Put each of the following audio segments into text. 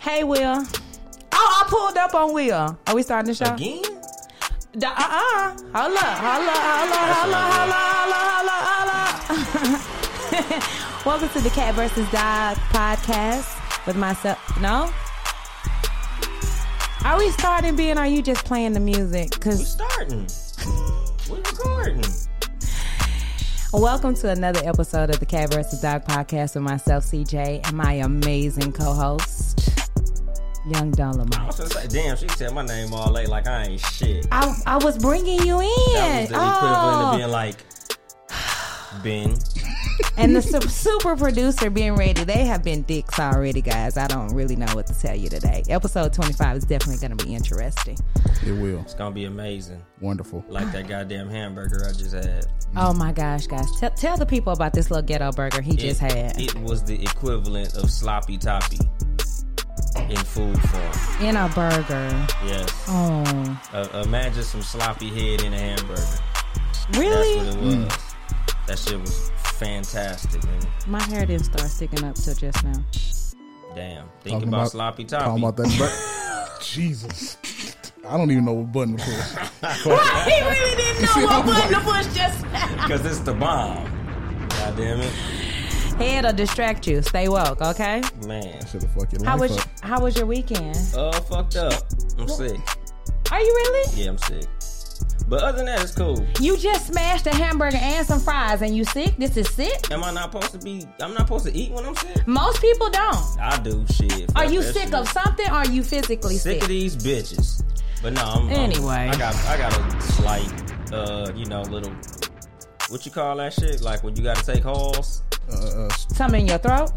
Hey, Will. Oh, I pulled up on Will. Are we starting the show? Again? Da- uh-uh. Holla, holla, holla, holla, holla, holla, holla. Welcome to the Cat versus Dog podcast with myself. No? Are we starting, Ben? Or are you just playing the music? Cause We Cause starting. We're recording. welcome to another episode of the Cat versus Dog podcast with myself, CJ, and my amazing co-host, Young I was Dolomite. gonna say, damn, she said my name all late like I ain't shit. I, I was bringing you in. That was the equivalent Oh. of being like, Ben. And the su- super producer being ready. They have been dicks already, guys. I don't really know what to tell you today. Episode 25 is definitely going to be interesting. It will. It's gonna be amazing. Wonderful. Like that goddamn hamburger I just had. Oh my gosh, guys. Tell, tell the people about this little ghetto burger he just had. It was the equivalent of sloppy toppy in food form. in a burger. Yes. Oh. Uh, imagine some sloppy head in a hamburger. Really? That's what it was. That shit was fantastic, man. My hair didn't start sticking up till just now. Damn. Think Talking about, about- sloppy Talking about that. But Jesus, I don't even know what button to push. he really didn't know See, what I'm button to like- push just now. Because it's the bomb. God damn it. Head'll distract you. Stay woke, okay? Man. Should have fucked your How was up. how was your weekend? Uh, fucked up. I'm sick. Are you really? Yeah, I'm sick. But other than that, it's cool. You just smashed a hamburger and some fries and you sick? This is sick? Am I not supposed to be? I'm not supposed to eat when I'm sick. Most people don't. I do shit. Are you sick shit. of something or are you physically Sick sick? of these bitches. But no, I'm I'm- Anyway. I got I got a slight, uh, you know, little. What you call that shit? Like when you got to take Halls. Uh, uh, Something in your throat?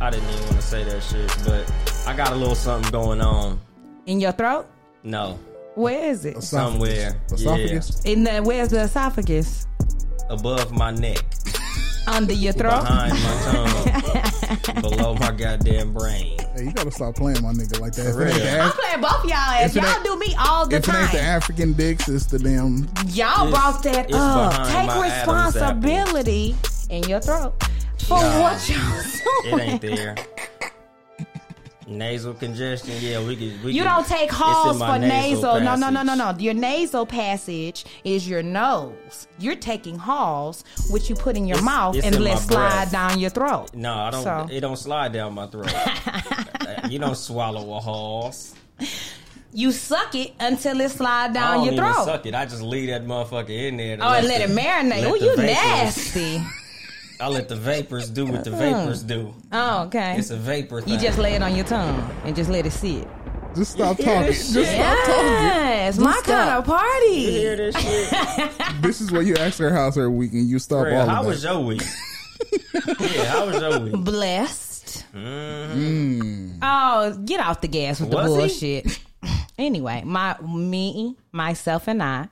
I didn't even want to say that shit, but I got a little something going on. In your throat? No, Where is it? somewhere. Esophagus. In the where's the esophagus? Above my neck, Under your throat? behind my tongue, below my goddamn brain. Hey, you gotta stop playing my nigga like that. If it ain't real. the I'm playing both y'all ass. If it Y'all ain't- do me all the if it ain't the. African dicks, it's the damn. Y'all It's- brought that it's up. behind Take my Adam's responsibility in your throat for Nah. what y'all doing. It ain't there. Nasal congestion, yeah, we could. We You could- don't take Halls for nasal. No, no, no, no, no. Your nasal passage is your nose. You're taking Halls, which you put in your It's- mouth it's and let slide breath. down your throat. No, I don't. So- It don't slide down my throat. you don't swallow a horse. You suck it until it slide down your throat. suck it. I just leave that motherfucker in there. Oh, and let it marinate. Oh, you nasty. I let the vapors do what the vapors hmm. do. Oh, okay. It's a vapor thing. You just lay it on your tongue and just let it sit. Just stop talking. this Just shit? stop talking. Yes, my stop. kind of You party. hear this shit? This is where you ask her house every week and you stop Real, all how of was that. your week? yeah, how was your week? Blessed. Mm-hmm. Mm. Oh, get off the gas with Was the he? bullshit. anyway, my me, myself, and I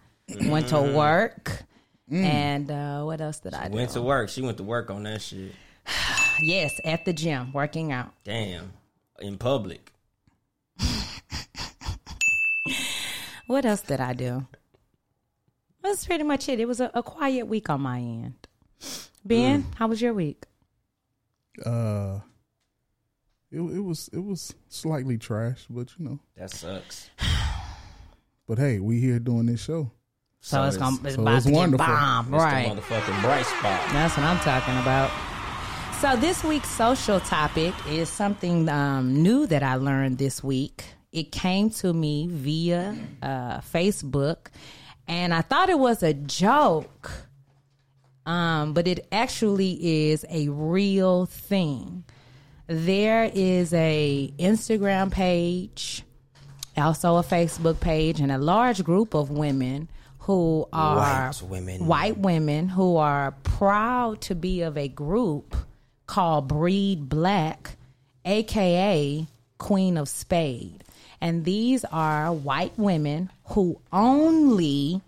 went to mm-hmm. work. And uh, what else did I do? Went to work. She went to work on that shit. Yes, at the gym, working out. Damn. In public. What else did I do? That's pretty much it. It was a, a quiet week on my end. Ben, how was your week? Uh, it, it was it was slightly trash, but you know. That sucks. But hey, we here doing this show. So, it's gonna it's so about it's to wonderful. get bomb, right? the motherfucking bright spot. That's what I'm talking about. So this week's social topic is something um, new that I learned this week. It came to me via uh, Facebook, and I thought it was a joke, um, but it actually is a real thing. There is a Instagram page, also a Facebook page, and a large group of women who are White women. white women who are proud to be of a group called Breed Black, aka Queen of Spade. And these are white women who only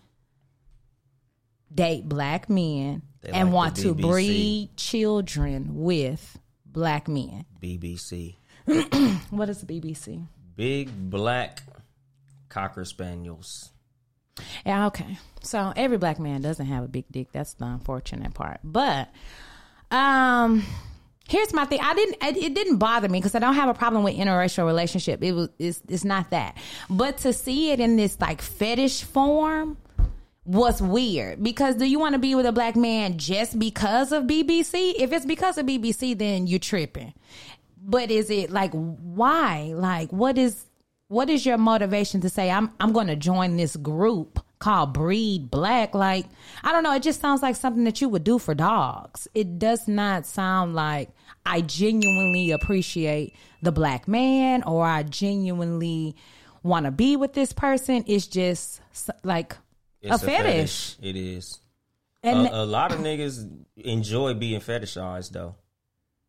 date black men They and like want to breed children with black men. BBC. What is the BBC? Big black cocker spaniels. Yeah, okay. So every black man doesn't have a big dick. That's the unfortunate part. But um here's my thing. I didn't it didn't bother me because I don't have a problem with interracial relationship. It was it's it's not that. But to see it in this like fetish form was weird because do you want to be with a black man just because of BBC? If it's because of BBC, then you're tripping. But is it like why? Like what is what is your motivation to say I'm I'm going to join this group called Breed Black? Like I don't know, it just sounds like something that you would do for dogs. It does not sound like I genuinely appreciate the black man or I genuinely want to be with this person. It's just like It's a fetish. It is. And a, a lot of niggas enjoy being fetishized though.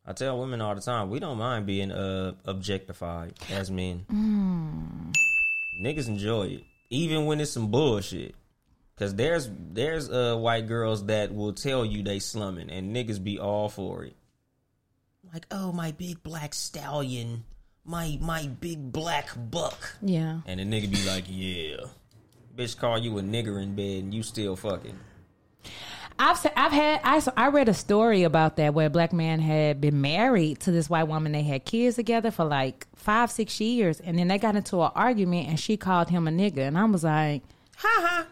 I tell women all the time, we don't mind being uh objectified as men. Niggas enjoy it, even when it's some bullshit. Cause there's there's uh white girls that will tell you they slumming, and niggas be all for it. Like, oh my big black stallion, my my big black buck, yeah. and the nigga be like, yeah, bitch, call you a nigger in bed, and you still fucking. I've I've had I I read a story about that where a black man had been married to this white woman. They had kids together for like five six years, and then they got into an argument, and she called him a nigga, and I was like, ha ha,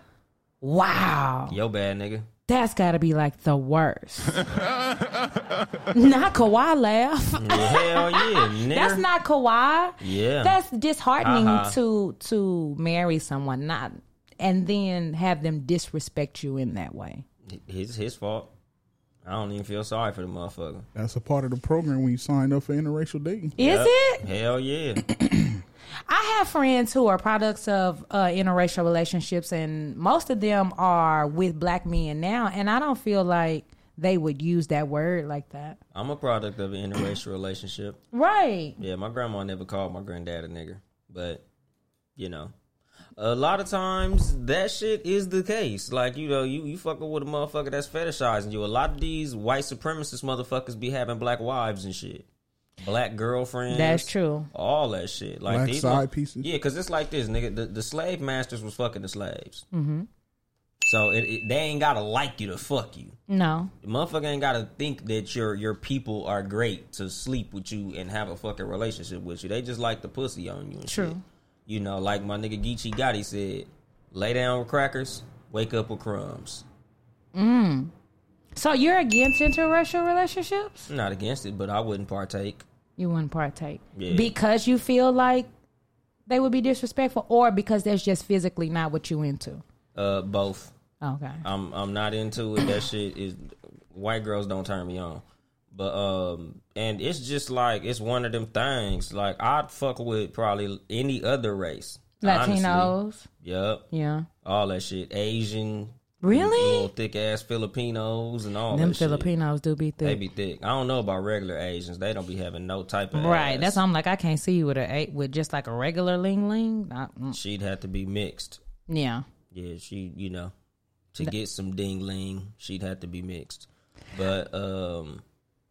wow, Yo, bad nigga. that's got to be like the worst. not Kawhi laugh. Hell yeah, nigga. That's not Kawhi. Yeah. That's disheartening Uh-huh. to to marry someone not and then have them disrespect you in that way. His his fault. I don't even feel sorry for the motherfucker. That's a part of the program when you sign up for interracial dating. Is Yep. it? Hell yeah. I have friends who are products of uh, interracial relationships, and most of them are with black men now. And I don't feel like they would use that word like that. I'm a product of an interracial relationship. Right. Yeah, my grandma never called my granddad a nigger, but you know, a lot of times that shit is the case. Like you know, you you fucking with a motherfucker that's fetishizing you. A lot of these white supremacist motherfuckers be having black wives and shit, black girlfriends. That's true. All that shit. Like Black these side mo- pieces? Yeah, because it's like this, nigga. The, the slave masters was fucking the slaves. Mm-hmm. So it, it, they ain't gotta like you to fuck you. No. The motherfucker ain't gotta think that your your people are great to sleep with you and have a fucking relationship with you. They just like the pussy on you and True. shit. You know, like my nigga Geechi Gotti said, lay down with crackers, wake up with crumbs. So you're against interracial relationships? Not against it, but I wouldn't partake. You wouldn't partake Yeah. because you feel like they would be disrespectful, or because that's just physically not what you into. Uh both. Okay. I'm I'm not into it. That shit is white girls don't turn me on. But um and it's just like it's one of them things. Like I'd fuck with probably any other race. honestly. Latinos. Yep. Yeah. all that shit. Asian, Really? little thick ass Filipinos and all Them that shit. Filipinos do be thick. They be thick. I don't know about regular Asians. They don't be having no type of Right. ass. That's why I'm like I can't see you with a with just like a regular ling ling. Not- mm. She'd have to be mixed. Yeah. Yeah, she you know to get some ding ling, she'd have to be mixed. But um.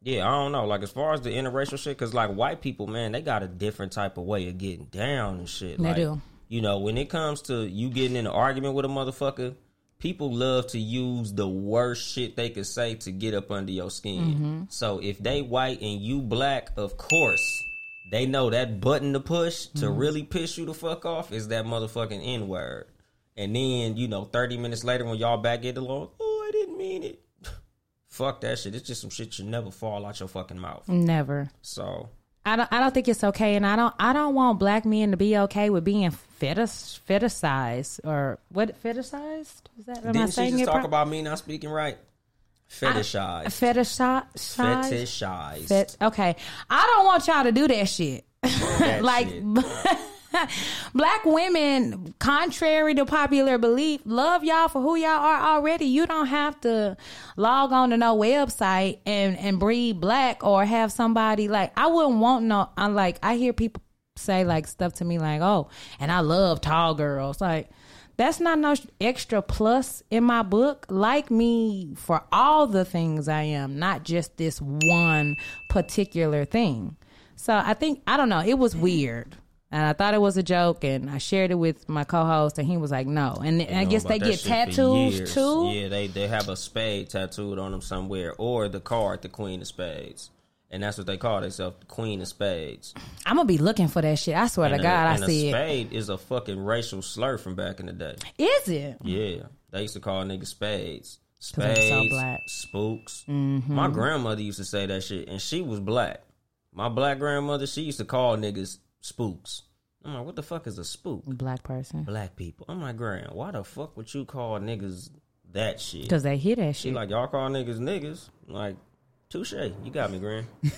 Yeah, I don't know. Like as far as the interracial shit, because like white people, man, they got a different type of way of getting down and shit. They like, do. You know, when it comes to you getting in an argument with a motherfucker, people love to use the worst shit they could say to get up under your skin. Mm-hmm. So if they white and you black, of course, they know that button to push to Mm-hmm. really piss you the fuck off is that motherfucking N word. And then, you know, 30 minutes later when y'all back get along, oh, I didn't mean it. Fuck that shit. It's just some shit should never fall out your fucking mouth. Never. So, I don't. I don't think it's okay, and I don't. I don't want black men to be okay with being fetish, fetishized or what? Fetishized? Is that? Am didn't she saying just talk pro- about me not speaking right? Fetishized. Fetishized. Fetishized. Fet- okay, I don't want y'all to do that shit. That like, shit. Black women, contrary to popular belief, love y'all for who y'all are already. You don't have to log on to no website and and breed black or have somebody like I wouldn't want no. I'm like I hear people say like stuff to me like, oh, and I love tall girls. Like that's not no extra plus in my book. Like me for all the things I am, not just this one particular thing. So I think I don't know. It was weird. And I thought it was a joke, and I shared it with my co-host, and he was like, "No." And, and I guess they get tattoos too. Yeah, they they have a spade tattooed on them somewhere, or the card, the Queen of Spades, and that's what they call themselves, the Queen of Spades. I'm gonna be looking for that shit. I swear and to God, a, I and see a it. spade is a fucking racial slur from back in the day. Is it? Yeah, they used to call niggas spades, so spades, black. spooks. Mm-hmm. My grandmother used to say that shit, and she was black. My black grandmother, she used to call niggas spooks. I'm like, what the fuck is a spook? Black person, Black people. I'm like, grand, why the fuck would you call niggas that shit? because they hear that She shit. like, y'all call niggas niggas. Like, touche. You got me, grand.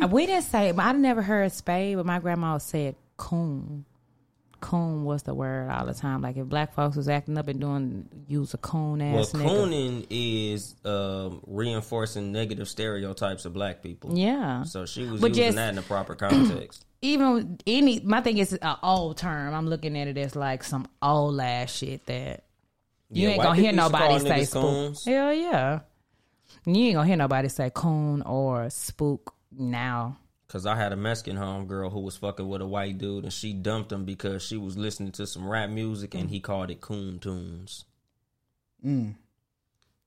Uh, we didn't say, but I never heard spade, but my grandma said coon. Coon was the word all the time. Like if black folks was acting up and doing use a coon ass nigga. cooning is um, reinforcing negative stereotypes of black people. Yeah. So she was But using just- that in the proper context. Even any my thing is an old term. I'm looking at it as like some old ass shit that you Yeah, ain't gonna hear people used to nobody say spook. Hell yeah. You ain't gonna hear nobody say coon or spook now. Cause I had a Mexican homegirl who was fucking with a white dude, and she dumped him because she was listening to some rap music, and he called it coon tunes. Mm.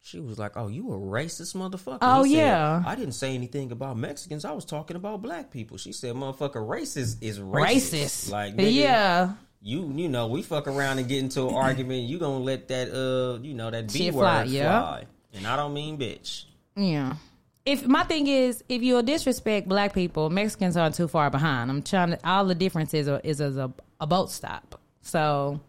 She was like, "Oh, you a racist motherfucker?" Oh, said, yeah. I didn't say anything about Mexicans. I was talking about black people. She said, "Motherfucker, racist is racist." Racist. Like, nigga, yeah. you you know, we fuck around and get into an argument. You gonna let that uh, you know, that B word fly, fly, and I don't mean bitch. Yeah. If my thing is, if you disrespect black people, Mexicans aren't too far behind. I'm trying to. All the difference is a, is a, a boat stop. So,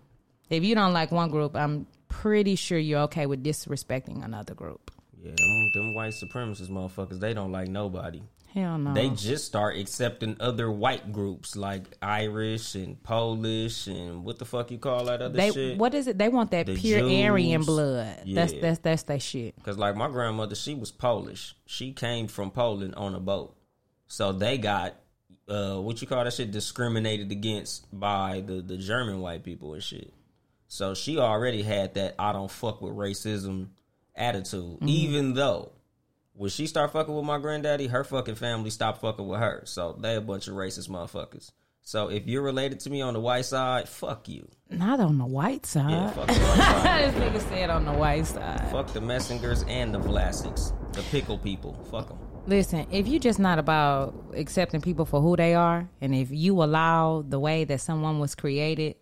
if you don't like one group, I'm pretty sure you're okay with disrespecting another group. Yeah, them, them white supremacist motherfuckers, they don't like nobody. Hell no. They just start accepting other white groups like Irish and Polish and what the fuck you call that other They shit? what is it? They want that The pure Aryan blood. That's Yeah. that's that's their shit. Because like my grandmother, she was Polish. She came from Poland on a boat, so they got uh, what you call that shit discriminated against by the the German white people and shit. So she already had that I don't fuck with racism attitude, Mm-hmm. even though. When she start fucking with my granddaddy, her fucking family stopped fucking with her. So they a bunch of racist motherfuckers. So if you're related to me on the white side, fuck you. Not on the white side. Yeah, fuck the white side. this nigga said on the white side. Fuck the Messengers and the Vlasics, the pickle people. Fuck them. Listen, if you're just not about accepting people for who they are, and if you allow the way that someone was created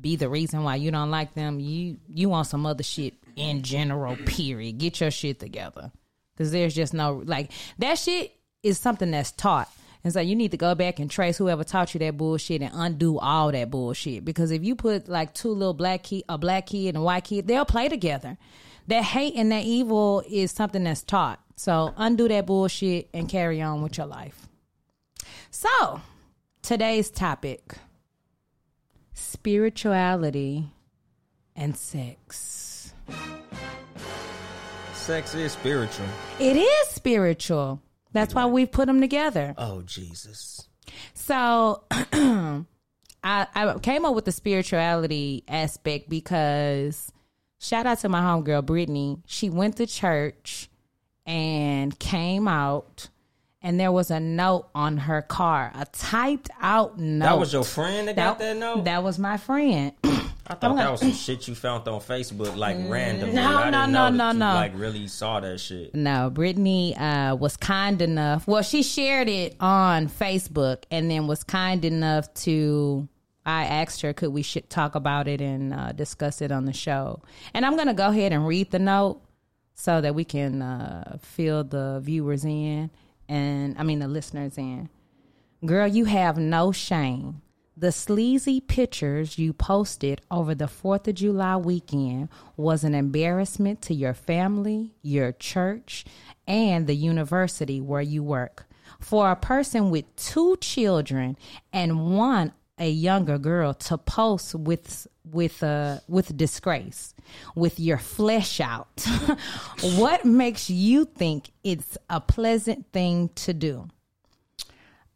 be the reason why you don't like them, you you want some other shit in general. Period. Get your shit together, because there's just no like that shit is something that's taught. And so you need to go back and trace whoever taught you that bullshit and undo all that bullshit. Because if you put like two little black kid, a black kid and a white kid, they'll play together. That hate and that evil is something that's taught. So undo that bullshit and carry on with your life. So today's topic: spirituality and sex. Sex is spiritual. It is spiritual. That's why we've put them together. Oh Jesus. So I, I came up with the spirituality aspect because shout out to my homegirl Brittany. She went to church and came out and there was a note on her car, a typed out note. That was your friend that got that note? That was my friend. I thought that was some shit you found on Facebook like randomly. No, no, no, that no, no. Like really saw that shit. No, Brittany uh, was kind enough. Well, she shared it on Facebook and then was kind enough to. I asked her, could we sh- talk about it and uh, discuss it on the show? And I'm going to go ahead and read the note so that we can uh, fill the viewers in and, I mean, the listeners in. Girl, you have no shame. The sleazy pictures you posted over the 4th of July weekend was an embarrassment to your family, your church, and the university where you work. For a person with two children and one a younger girl to post with with uh with disgrace with your flesh out. What makes you think it's a pleasant thing to do?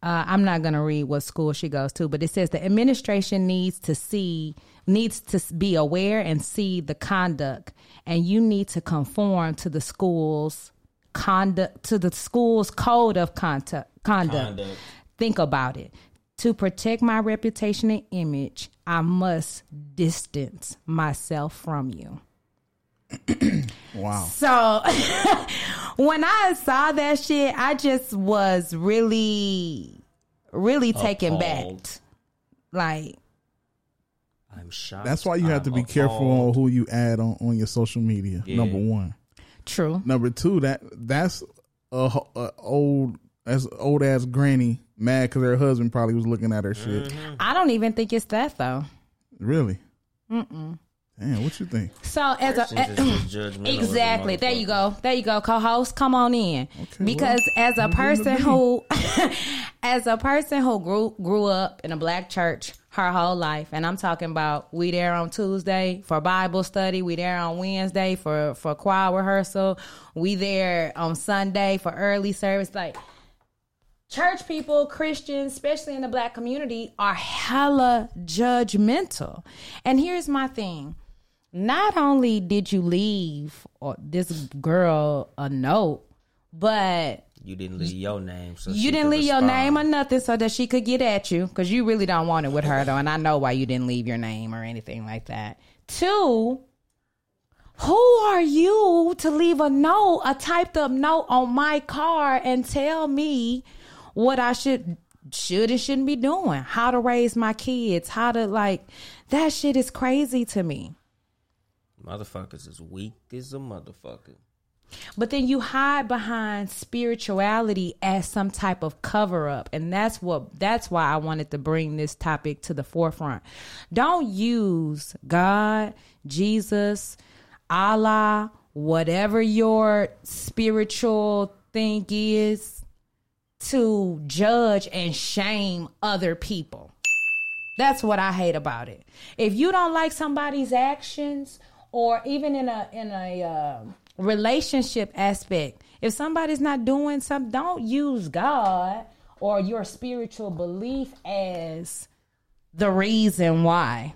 Uh, i'm not going to read what school she goes to but it says the administration needs to see needs to be aware and see the conduct and you need to conform to the school's conduct to the school's code of conduct conduct, Conduct. think about it to protect my reputation and image i must distance myself from you Wow. so when I saw that shit, I just was really, really taken back. Like, I'm shocked. That's why you have to I'm be careful on who you add on, on your social media. Yeah. Number one. true. Number two, that that's a, a old as old ass granny mad because her husband probably was looking at her shit. Mm-hmm. I don't even think it's that though. Really? Mm-mm. Damn, what you think? So as a Christians just judgmental as a exactly, there you go, there you go, co-host, come on in. Okay, because well, as a I'm person who, as a person who grew grew up in a black church her whole life, and I'm talking about we there on Tuesday for Bible study, we there on Wednesday for for choir rehearsal, we there on Sunday for early service, like. Church people, Christians, especially in the black community, are hella judgmental. And here's my thing not only did you leave or this girl a note, but You didn't leave your name, so you didn't leave your name or nothing so that she could get at you because you really don't want it with her though, and I know why you didn't leave your name or anything like that. Two, who are you to leave a note, a typed up note on my car and tell me what I should should and shouldn't be doing, how to raise my kids, how to like that shit is crazy to me. Motherfuckers is weak as a motherfucker. But then you hide behind spirituality as some type of cover up. And that's what that's why I wanted to bring this topic to the forefront. Don't use God, Jesus, Allah, whatever your spiritual thing is to judge and shame other people. That's what I hate about it. If you don't like somebody's actions, or even in a in a uh, relationship aspect, if somebody's not doing something, don't use God or your spiritual belief as the reason why.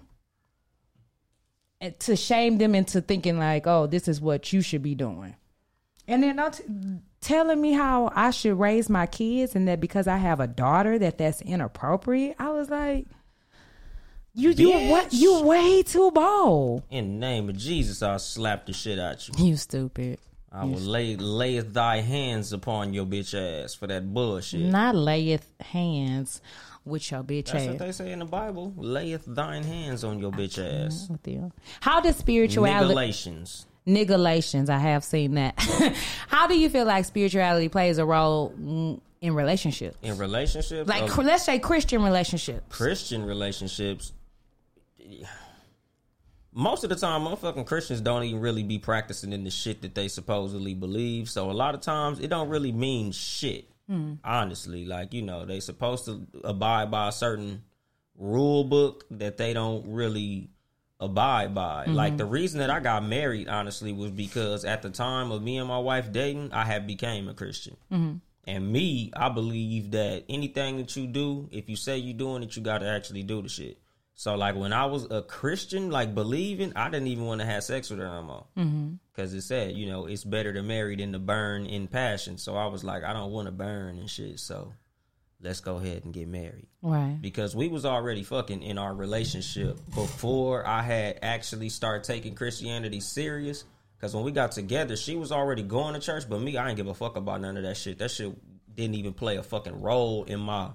And to shame them into thinking like, oh, this is what you should be doing. And then not telling me how I should raise my kids and that because I have a daughter that that's inappropriate. I was like, you you what you way too bold. In the name of Jesus, I'll slap the shit out you. You stupid. I will lay layeth thy hands upon your bitch ass for that bullshit. Not layeth hands with your bitch That's what they say in the Bible. Layeth thine hands on your bitch ass. With you. How does spirituality Nigalations. Nigalations? I have seen that. How do you feel like spirituality plays a role mm, in relationships? In relationships, Like let's say Christian relationships. Christian relationships, most of the time, motherfucking Christians don't even really be practicing in the shit that they supposedly believe. So a lot of times, it don't really mean shit. Honestly, like you know, they supposed to abide by a certain rule book that they don't really abide by. Like mm-hmm. the reason that I got married, honestly, was because at the time of me and my wife dating, I had became a Christian. Mm-hmm. And me, I believe that anything that you do, if you say you're doing it, you got to actually do the shit. So like when I was a Christian, like believing, I didn't even want to have sex with her no more. Mm-hmm. Because it said, you know, it's better to marry than to burn in passion. So I was like, I don't want to burn and shit. So let's go ahead and get married Right. because we was already fucking in our relationship before I had actually started taking Christianity serious. Because when we got together, she was already going to church, but me, I ain't give a fuck about none of that shit. That shit didn't even play a fucking role in my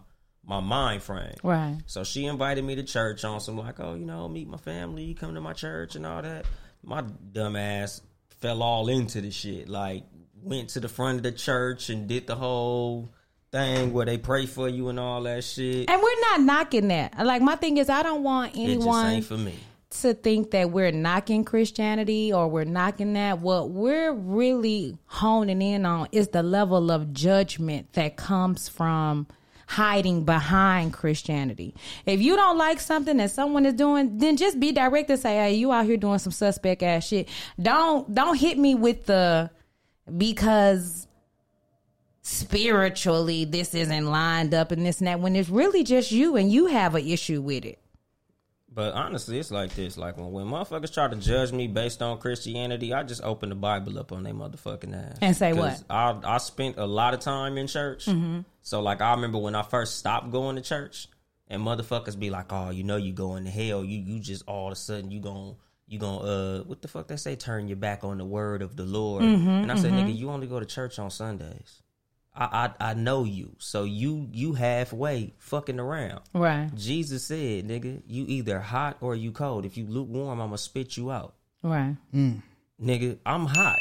my mind frame. Right. So she invited me to church on some like, oh, you know, meet my family, come to my church and all that. My dumb ass fell all into the shit. Like went to the front of the church and did the whole thing where they pray for you and all that shit. And we're not knocking that. Like my thing is, I don't want anyone for me. to think that we're knocking Christianity or we're knocking that. What we're really honing in on is the level of judgment that comes from hiding behind Christianity. If you don't like something that someone is doing, then just be direct and say, "Hey, you out here doing some suspect ass shit." Don't don't hit me with the because spiritually this isn't lined up and this and that when it's really just you and you have an issue with it. But honestly, it's like this: like when, when motherfuckers try to judge me based on Christianity, I just open the Bible up on their motherfucking ass And say what? I I spent a lot of time in church, Mm-hmm. so like I remember when I first stopped going to church, and motherfuckers be like, "Oh, you know, you going to hell. You you just all of a sudden you gon' you gon' uh what the fuck they say? Turn your back on the word of the Lord." Mm-hmm, and I said, "Nigga, you only go to church on Sundays." I, I I know you, so you you halfway fucking around. Right. Jesus said, nigga, you either hot or you cold. If you lukewarm, I'ma spit you out. Right. Mm. Nigga, I'm hot.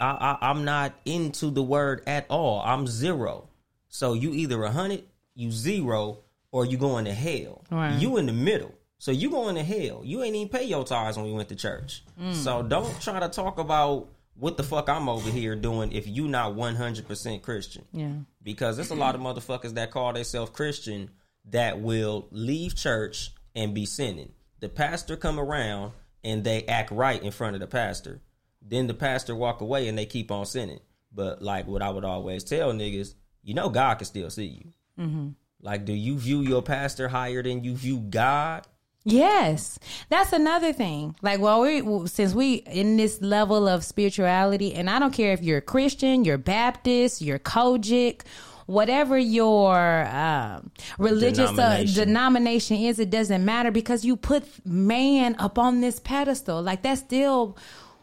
I, I I'm not into the word at all. I'm zero. So you either a hundred, you zero, or you going to hell. Right. You in the middle. So you going to hell. You ain't even pay your tithes when we went to church. So don't try to talk about what the fuck I'm over here doing if you not 100% Christian Yeah. because there's a lot of motherfuckers that call themselves Christian that will leave church and be sinning. The pastor come around and they act right in front of the pastor. Then the pastor walk away and they keep on sinning. But like what I would always tell niggas, you know God can still see you. Mm-hmm. Like, do you view your pastor higher than you view God? Yes, that's another thing. Like, well, we since we in this level of spirituality, and I don't care if you're a Christian, you're Baptist, you're COGIC, whatever your um, religious denomination. Uh, denomination is, it doesn't matter because you put man up on this pedestal. Like that still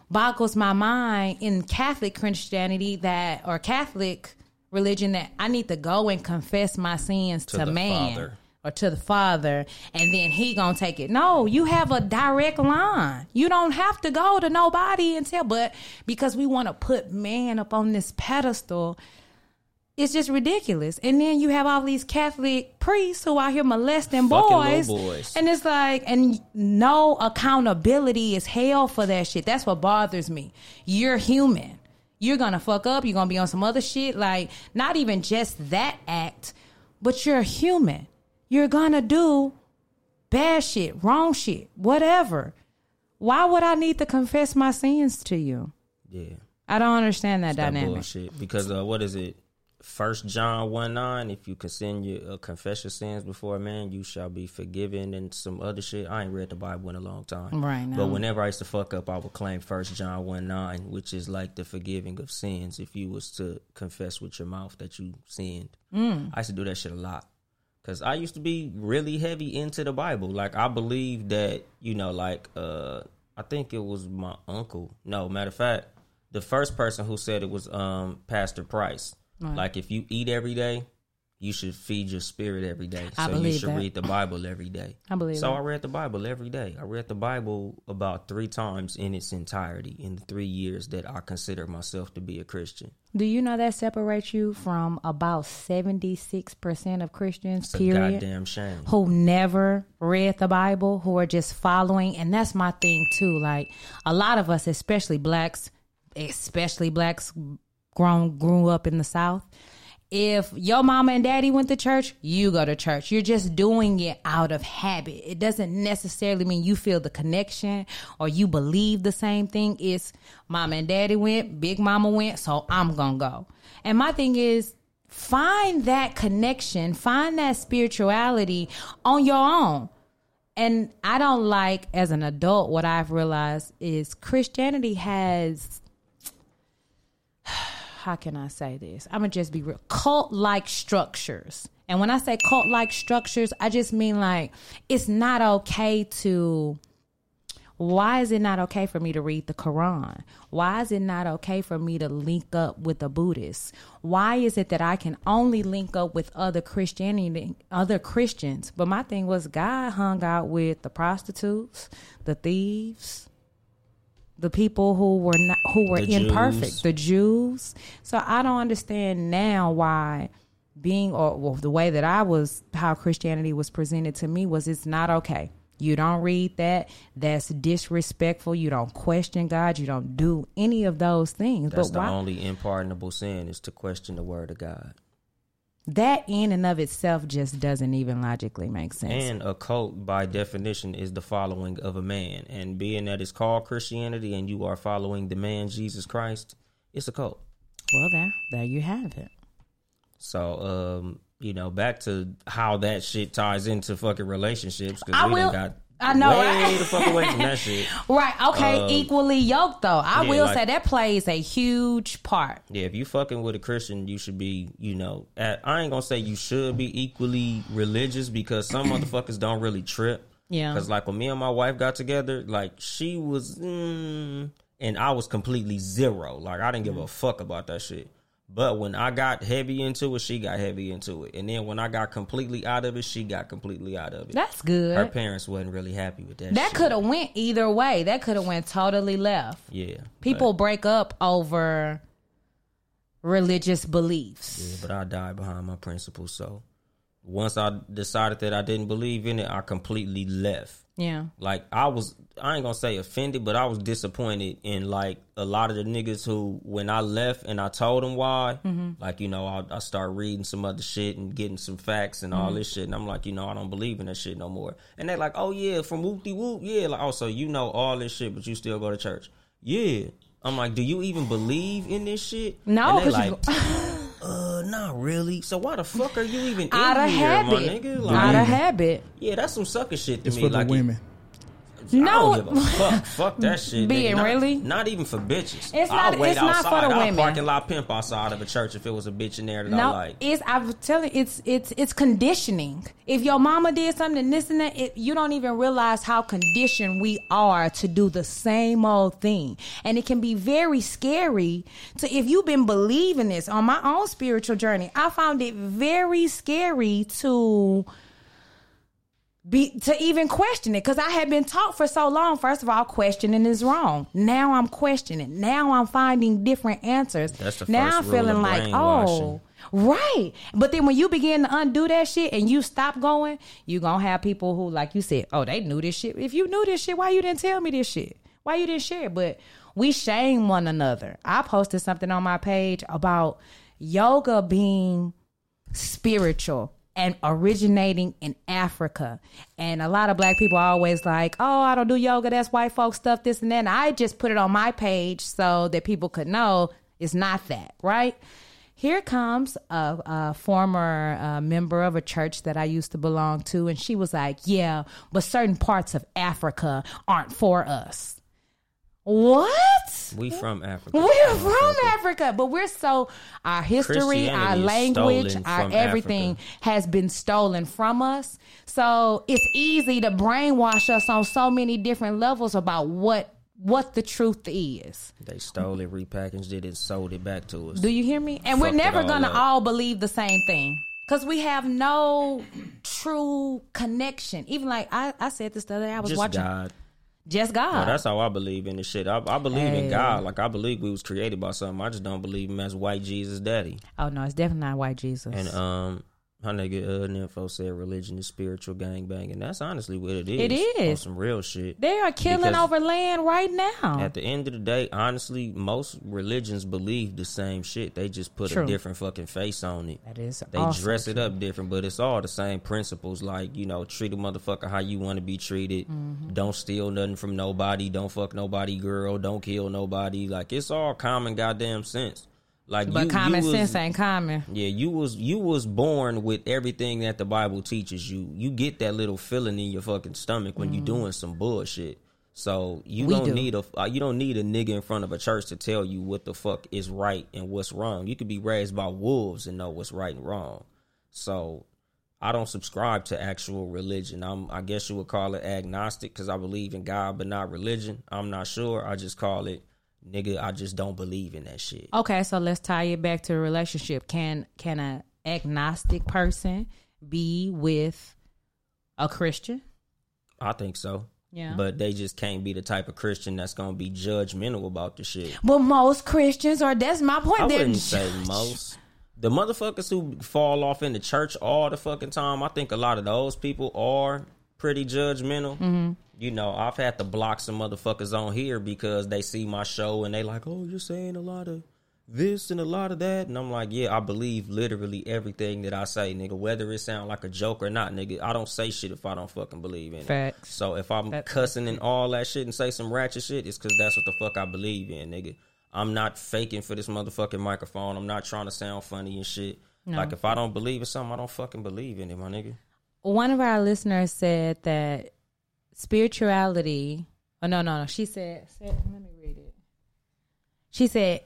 boggles my mind in Catholic Christianity that or Catholic religion that I need to go and confess my sins to, To man Father. Or to the father and then he gonna take it. No you have a direct line. You don't have to go to nobody and tell but because we want to put man up on this pedestal it's just ridiculous. And then you have all these catholic priests who out here molesting boys, boys. and it's like and no accountability is hell for that shit. That's what bothers me. You're human. You're gonna fuck up. You're gonna be on some other shit. Like not even just that act but you're human you're gonna do bad shit, wrong shit, whatever. Why would I need to confess my sins to you? Yeah. I don't understand that That dynamic. bullshit. Because uh, what is it? First John one nine. If you sin your uh, confess your sins before a man, you shall be forgiven, and some other shit. I ain't read the Bible in a long time. Right, no. But whenever I used to fuck up, I would claim First John one nine, which is like the forgiving of sins. If you was to confess with your mouth that you sinned, Mm. I used to do that shit a lot. Cause I used to be really heavy into the Bible. Like I believe that you know, like uh, I think it was my uncle. No, matter of fact, the first person who said it was um Pastor Price. Like if you eat every day, you should feed your spirit every day. I so you should that. read the Bible every day. I believe So that. I read the Bible every day. I read the Bible about three times in its entirety in the three years that I consider myself to be a Christian. Do you know that separates you from about 76% of Christians, It's a period? goddamn shame. who never read the Bible, who are just following. And that's my thing too. Like a lot of us, especially blacks, especially blacks grown grew up in the South. If your mama and daddy went to church, you go to church. You're just doing it out of habit. It doesn't necessarily mean you feel the connection or you believe the same thing. It's mama and daddy went, big mama went, so I'm gonna go. And my thing is, find that connection, find that spirituality on your own. And I don't like, as an adult, what I've realized is Christianity has, how can I say this? I'm to just be real cult like structures. And when I say cult like structures, I just mean like it's not okay to why is it not okay for me to read the Quran? Why is it not okay for me to link up with a Buddhist? Why is it that I can only link up with other Christianity, other Christians? But my thing was God hung out with the prostitutes, the thieves, the people who were not who were The imperfect, Jews. the Jews. So I don't understand now why being or well, the way that I was how Christianity was presented to me was it's not okay. You don't read that. That's disrespectful. You don't question God. You don't do any of those things. That's but the why? only unpardonable sin is to question the word of God. That in and of itself just doesn't even logically make sense. And a cult, by definition, is the following of a man. And being that it's called Christianity and you are following the man Jesus Christ, it's a cult. well, there, there you have it. So, um, you know, back to how that shit ties into fucking relationships because we will- done got I know, way right? the fuck away from that shit. Right. Okay. equally yoked, though. I Um, yeah, will like- say that plays a huge part. Yeah, if you fucking with a Christian, you should be, you know, at, I ain't gonna say you should be equally religious because some motherfuckers don't really trip. Yeah. Because like when me and my wife got together, like she was, mm, and I was completely zero. Like I didn't give a fuck about that shit. But when I got heavy into it, she got heavy into it, and then when I got completely out of it, she got completely out of it. That's good. Her parents wasn't really happy with that. that could have went either way. That could have went totally left. yeah. People break up over religious beliefs. Yeah, but I died behind my principles. So once I decided that I didn't believe in it, I completely left. Yeah. Like I was, I ain't gonna say offended, but I was disappointed in like a lot of the niggas who, when I left and I told them why, mm-hmm. like you know, I, I start reading some other shit and getting some facts and all mm-hmm. this shit, and I'm like, you know, I don't believe in that shit no more. And they're like, oh yeah, from whoop de whoop, yeah, like oh, also you know all this shit, but you still go to church, yeah. I'm like, do you even believe in this shit? No, and they 'cause you like, uh, not really. So why the fuck are you even Out in of here, habit. my nigga? Like, Out of habit. yeah, that's some sucker shit to It's me. for the like, women. I No. fuck. fuck that shit. Being. Not, really? Not even for bitches. It's I'll not- wait it's not for outside. the I'll women. parking lot pimp outside of a church if it was a bitch in there that I No, like. it's I'm telling you, it's it's it's conditioning. If your mama did something this and that, it, you don't even realize how conditioned we are to do the same old thing, and it can be very scary. To if you've been believing this on my own spiritual journey, I found it very scary to be to even question it because I had been taught for so long. First of all, questioning is wrong. Now I'm questioning. Now I'm finding different answers. That's the now I'm feeling like, oh, right. But then when you begin to undo that shit and you stop going, you gonna have people who, like you said, oh, they knew this shit. If you knew this shit, why you didn't tell me this shit? Why you didn't share? But we shame one another. I posted something on my page about yoga being spiritual and originating in Africa. And a lot of black people are always like, oh, I don't do yoga. That's white folks stuff, this and that. And I just put it on my page so that people could know it's not that, right? Here comes a, a former uh, member of a church that I used to belong to, and she was like, Yeah, but certain parts of Africa aren't for us. What? We from Africa. We're from Africa, but we're so our history, our language, our everything Africa. has been stolen from us. So it's easy to brainwash us on so many different levels about what what the truth is. They stole it, repackaged it, and sold it back to us. Do you hear me? And we're never gonna up. all believe the same thing. Cause we have no true connection. Even like I, I said this the other day, I was Just watching God. Just God. Well, that's how I believe in this shit. I, I believe Hey. in God. Like I believe we was created by something. I just don't believe him as white Jesus daddy. oh no, it's definitely not white Jesus. And um, how nigga uh, Nympho said religion is spiritual gang and That's honestly what it is. It is. Some real shit. they are killing Because over land right now. At the end of the day, honestly, most religions believe the same shit. They just put True. a different fucking face on it. That is They also dress it up different, but it's all the same principles. Like you know, treat a motherfucker how you want to be treated. Mm-hmm. Don't steal nothing from nobody. Don't fuck nobody, girl. Don't kill nobody. Like it's all common goddamn sense. Like But you, common you was- sense ain't common. Yeah, you was you was born with everything that the Bible teaches you. You get that little feeling in your fucking stomach when you're doing some bullshit. So you Mm. We don't do. need a uh, you don't need a nigga in front of a church to tell you what the fuck is right and what's wrong. You could be raised by wolves and know what's right and wrong. So I don't subscribe to actual religion. I'm I guess you would call it agnostic because I believe in God but not religion. I'm not sure. I just call it nigga. I just don't believe in that shit. Okay, so let's tie it back to a relationship. Can can a agnostic person be with a Christian? I think so. Yeah. But they just can't be the type of Christian that's gonna be judgmental about the shit. But most Christians are that's my point. I They're wouldn't say most. The motherfuckers who fall off in the church all the fucking time, I think a lot of those people are pretty judgmental. Mm-hmm. You know, I've had to block some motherfuckers on here because they see my show and they like, oh, you're saying a lot of this and a lot of that. And I'm like, yeah, I believe literally everything that I say, nigga. Whether it sound like a joke or not, nigga. I don't say shit if I don't fucking believe in it. So if I'm That's- cussing and all that shit and say some ratchet shit, it's because that's what the fuck I believe in, nigga. I'm not faking for this motherfucking microphone. I'm not trying to sound funny and shit. Like if I don't believe in something, I don't fucking believe in it, my nigga. One of our listeners said that spirituality. Oh no, no, no. She said, said. Let me read it. She said,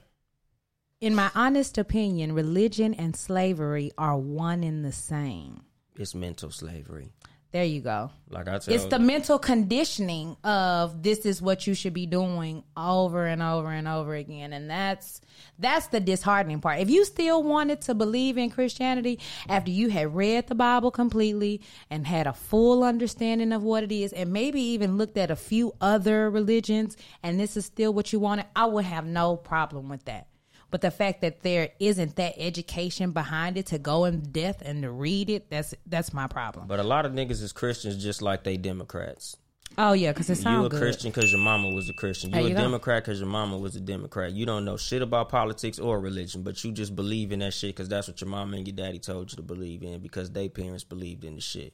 "In my honest opinion, religion and slavery are one and the same." It's mental slavery. There you go. Like I tell It's the mental conditioning of this is what you should be doing over and over and over again, and that's that's the disheartening part. If you still wanted to believe in Christianity after you had read the Bible completely and had a full understanding of what it is, and maybe even looked at a few other religions, and this is still what you wanted, I would have no problem with that. But the fact that there isn't that education behind it to go in depth and to read it, that's that's my problem. But a lot of niggas is Christians just like they Democrats. Oh yeah, because it You sounds a good. Christian because your mama was a Christian. You There a go. Democrat because your mama was a Democrat. You don't know shit about politics or religion, but you just believe in that shit because that's what your mama and your daddy told you to believe in because they parents believed in the shit.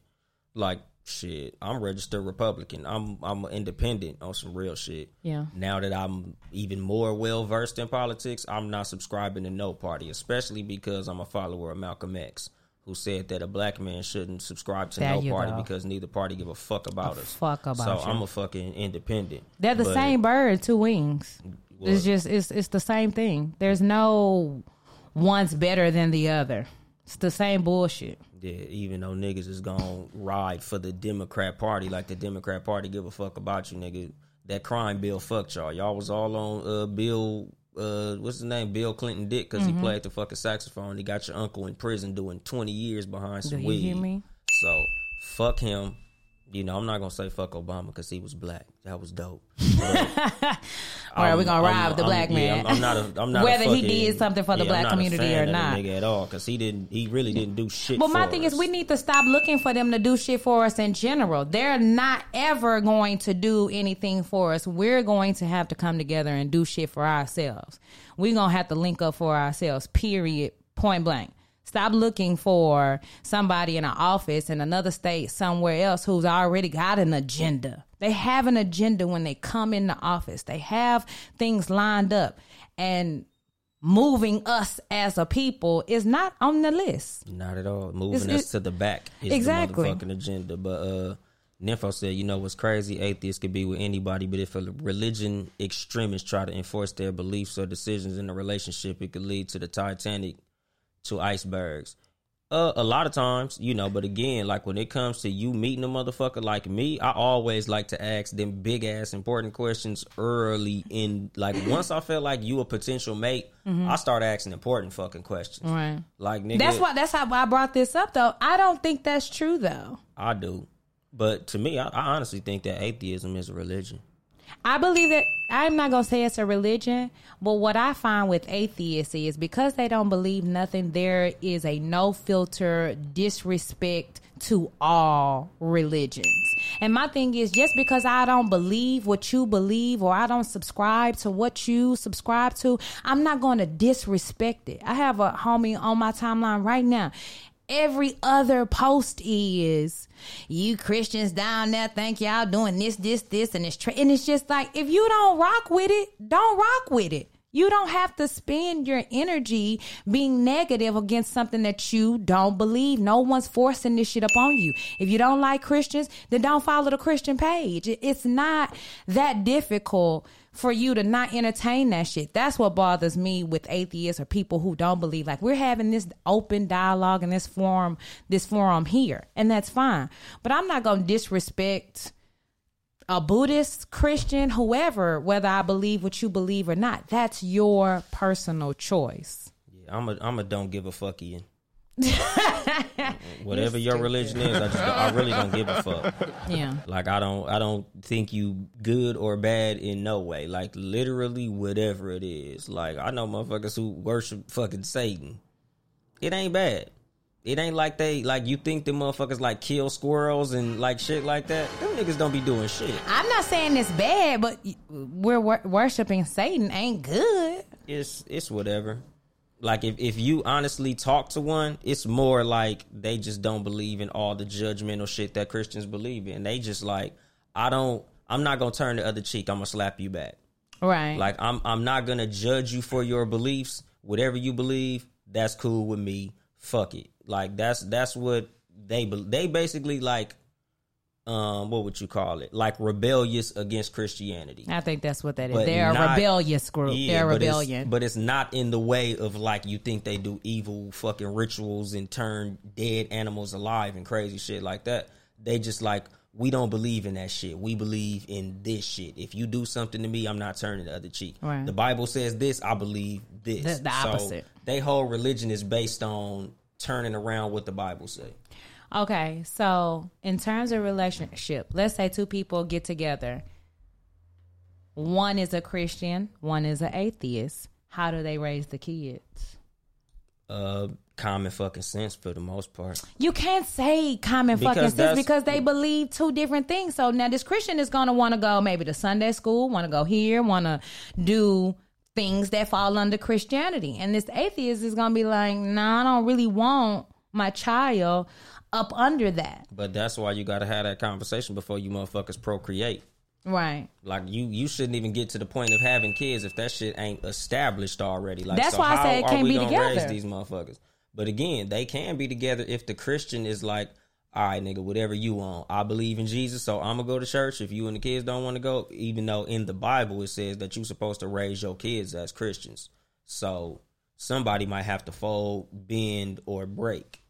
Like shit, I'm registered Republican. I'm I'm independent on some real shit. Yeah. Now that I'm even more well versed in politics, I'm not subscribing to no party, especially because I'm a follower of Malcolm X, who said that a black man shouldn't subscribe to There no party go. because neither party give a fuck about us. fuck about so you. I'm a fucking independent. They're the But- same bird, two wings. It's just it's it's the same thing. There's no one's better than the other. It's the same bullshit. Even though niggas is gonna ride for the Democrat Party, like the Democrat Party give a fuck about you, nigga. That crime bill fucked y'all. Y'all was all on uh, Bill, uh, what's his name? Bill Clinton dick because Mm-hmm. he played the fucking saxophone. He got your uncle in prison doing 20 years behind some Do you weed. hear me? So fuck him. You know, I'm not gonna say fuck Obama because he was black. That was dope. All right, we're gonna I'm- ride with the I'm- black yeah, man. I'm, I'm not a. I'm not a Whether he did something for the yeah, black I'm community or not. nigga at all because he didn't. He really didn't do shit. But my thing us. is, we need to stop looking for them to do shit for us in general. They're not ever going to do anything for us. We're going to have to come together and do shit for ourselves. We're going to have to link up for ourselves, period, point blank. Stop looking for somebody in an office in another state somewhere else who's already got an agenda. They have an agenda when they come in the office. They have things lined up. And moving us as a people is not on the list. Not at all. Moving It's- us it- to the back is Exactly. the motherfucking agenda. But uh Nympho said, you know what's crazy? Atheists could be with anybody, but if a religion extremists try to enforce their beliefs or decisions in a relationship, it could lead to the Titanic to icebergs. Uh, a lot of times, you know, but again, like when it comes to you meeting a motherfucker like me, I always like to ask them big ass important questions early in like once I feel like you a potential mate, I start asking important fucking questions. Right. Like nigga, That's why. That's how I brought this up, though. I don't think that's true, though. I do. But to me, I, I honestly think that atheism is a religion. I believe that I'm not gonna say it's a religion, but what I find with atheists is because they don't believe nothing, there is a no filter disrespect to all religions. And my thing is just because I don't believe what you believe or I don't subscribe to what you subscribe to, I'm not going to disrespect it. I have a homie on my timeline right now. Every other post is you Christians down there think y'all doing this, this, this, and it's tra-. and it's just like if you don't rock with it, don't rock with it. You don't have to spend your energy being negative against something that you don't believe. No one's forcing this shit up on you. If you don't like Christians, then don't follow the Christian page. It's not that difficult for you to not entertain that shit. That's what bothers me with atheists or people who don't believe. Like we're having this open dialogue in this forum, this forum here, and that's fine. But I'm not gonna disrespect a Buddhist, Christian, whoever, whether I believe what you believe or not. That's your personal choice. Yeah, I'm a I'm a don't give a fuck Ian. Whatever your religion is, I just I really don't give a fuck. Yeah. Like I don't I don't think you good or bad in no way. Like literally whatever it is. Like I know motherfuckers who worship fucking Satan. It ain't bad. It ain't like they like you think the motherfuckers like kill squirrels and like shit like that. Them niggas don't be doing shit. I'm not saying it's bad, but we're wor- worshiping Satan ain't good. it's it's whatever. Like if if you honestly talk to one, it's more like they just don't believe in all the judgmental shit that Christians believe in. They just like I don't. I'm not gonna turn the other cheek. I'm gonna slap you back. Right. Like I'm I'm not gonna judge you for your beliefs. Whatever you believe, that's cool with me. Fuck it. Like that's that's what they they basically like um what would you call it? Like rebellious against Christianity. I think that's what that is. But They're a rebellious group. Yeah, They're but it's- rebellion. But it's not in the way of like you think they do evil fucking rituals and turn dead animals alive and crazy shit like that. They just like we don't believe in that shit. We believe in this shit. If you do something to me, I'm not turning the other cheek. Right. The Bible says this, I believe this. The- the So opposite. they whole religion is based on turning around what the Bible say. Okay, so in terms of relationship, let's say two people get together. One is a Christian, one is an atheist. How do they raise the kids? Uh common fucking sense for the most part. You can't say common Because fucking sense because they believe two different things. So now this Christian is going to want to go maybe to Sunday school, want to go here, want to do things that fall under Christianity. And this atheist is going to be like, nah, I don't really want my child up under that. But that's why you gotta have that conversation before you motherfuckers procreate. Right. Like you, you shouldn't even get to the point of having kids if that shit ain't established already. Like That's so why I say it are can't we be gonna together. Raise these motherfuckers. But again, they can be together if the Christian is like, all right, nigga, whatever you want. I believe in Jesus, so I'm gonna go to church. If you and the kids don't want to go, even though in the Bible it says that you're supposed to raise your kids as Christians, so somebody might have to fold, bend, or break.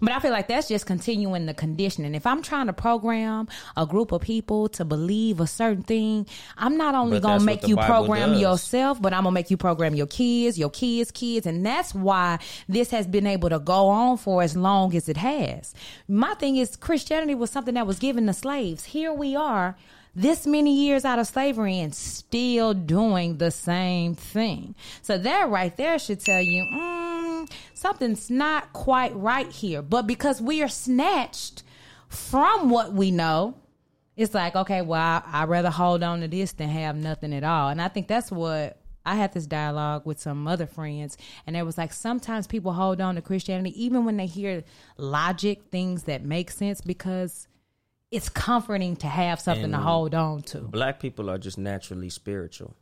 But I feel like that's just continuing the conditioning. If I'm trying to program a group of people to believe a certain thing, I'm not only going to make you Bible program does. yourself, but I'm going to make you program your kids, your kids' kids. And that's why this has been able to go on for as long as it has. My thing is, Christianity was something that was given to slaves. Here we are. This many years out of slavery and still doing the same thing. So that right there should tell you, mm, something's not quite right here. But because we are snatched from what we know, it's like, okay, well, I, I'd rather hold on to this than have nothing at all. And I think that's what I had this dialogue with some other friends, and it was like sometimes people hold on to Christianity even when they hear logic, things that make sense, because it's comforting to have something to hold on to. Black people are just naturally spiritual.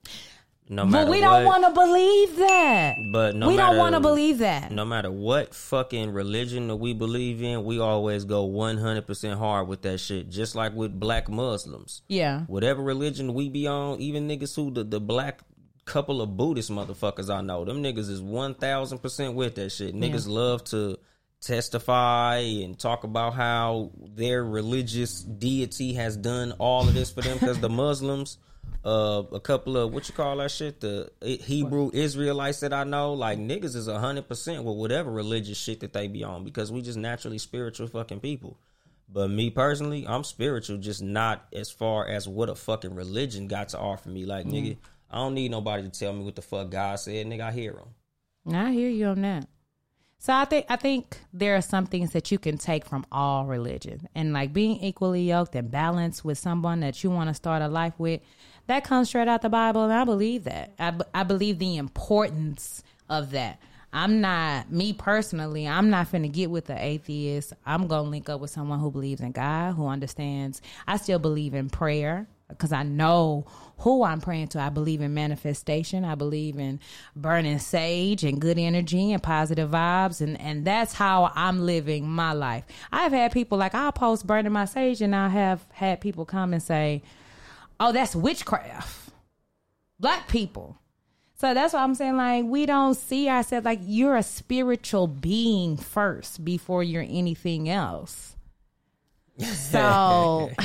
No But matter we don't what- want to believe that. But no we don't matter- want to believe that. no matter what fucking religion that we believe in, we always go 100% hard with that shit. Just like with black Muslims. Yeah. Whatever religion we be on, even niggas who the, the black couple of Buddhist motherfuckers I know, them niggas is 1000% with that shit. Niggas love to testify and talk about how their religious deity has done all of this for them because the Muslims uh a couple of what you call that shit the Hebrew Israelites that I know like niggas is a hundred percent with whatever religious shit that they be on because we just naturally spiritual fucking people. But me personally, I'm spiritual, just not as far as what a fucking religion got to offer me. Like nigga, I don't need nobody to tell me what the fuck God said. Nigga, I hear him. I hear you on that. So I think I think there are some things that you can take from all religion, and like being equally yoked and balanced with someone that you want to start a life with, that comes straight out the Bible, and I believe that. I, I believe the importance of that. I'm not me personally. I'm not finna get with the atheist. I'm gonna link up with someone who believes in God, who understands. I still believe in prayer because I know who I'm praying to. I believe in manifestation. I believe in burning sage and good energy and positive vibes, and and that's how I'm living my life. I've had people like I'll post burning my sage, and I have had people come and say, "Oh, that's witchcraft." Black people. So that's why I'm saying, like, we don't see ourselves like you're a spiritual being first before you're anything else. So,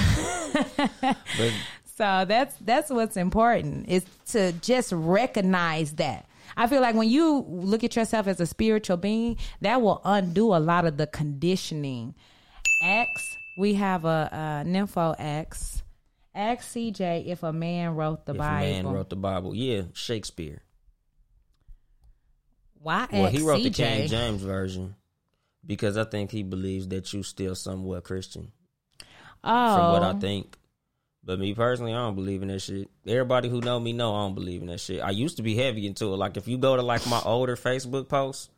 so that's that's what's important is to just recognize that. I feel like when you look at yourself as a spiritual being, that will undo a lot of the conditioning. X, we have a, a nympho X. Ask CJ if a man wrote the Bible. if Bible. a man wrote the Bible, yeah, Shakespeare. Why Well, he wrote the King James version because I think he believes that you still somewhat Christian. Oh, From what I oh. think, But me personally, I don't believe in that shit. Everybody who know me know I don't believe in that shit. I used to be heavy into it. Like if you go to like my older Facebook posts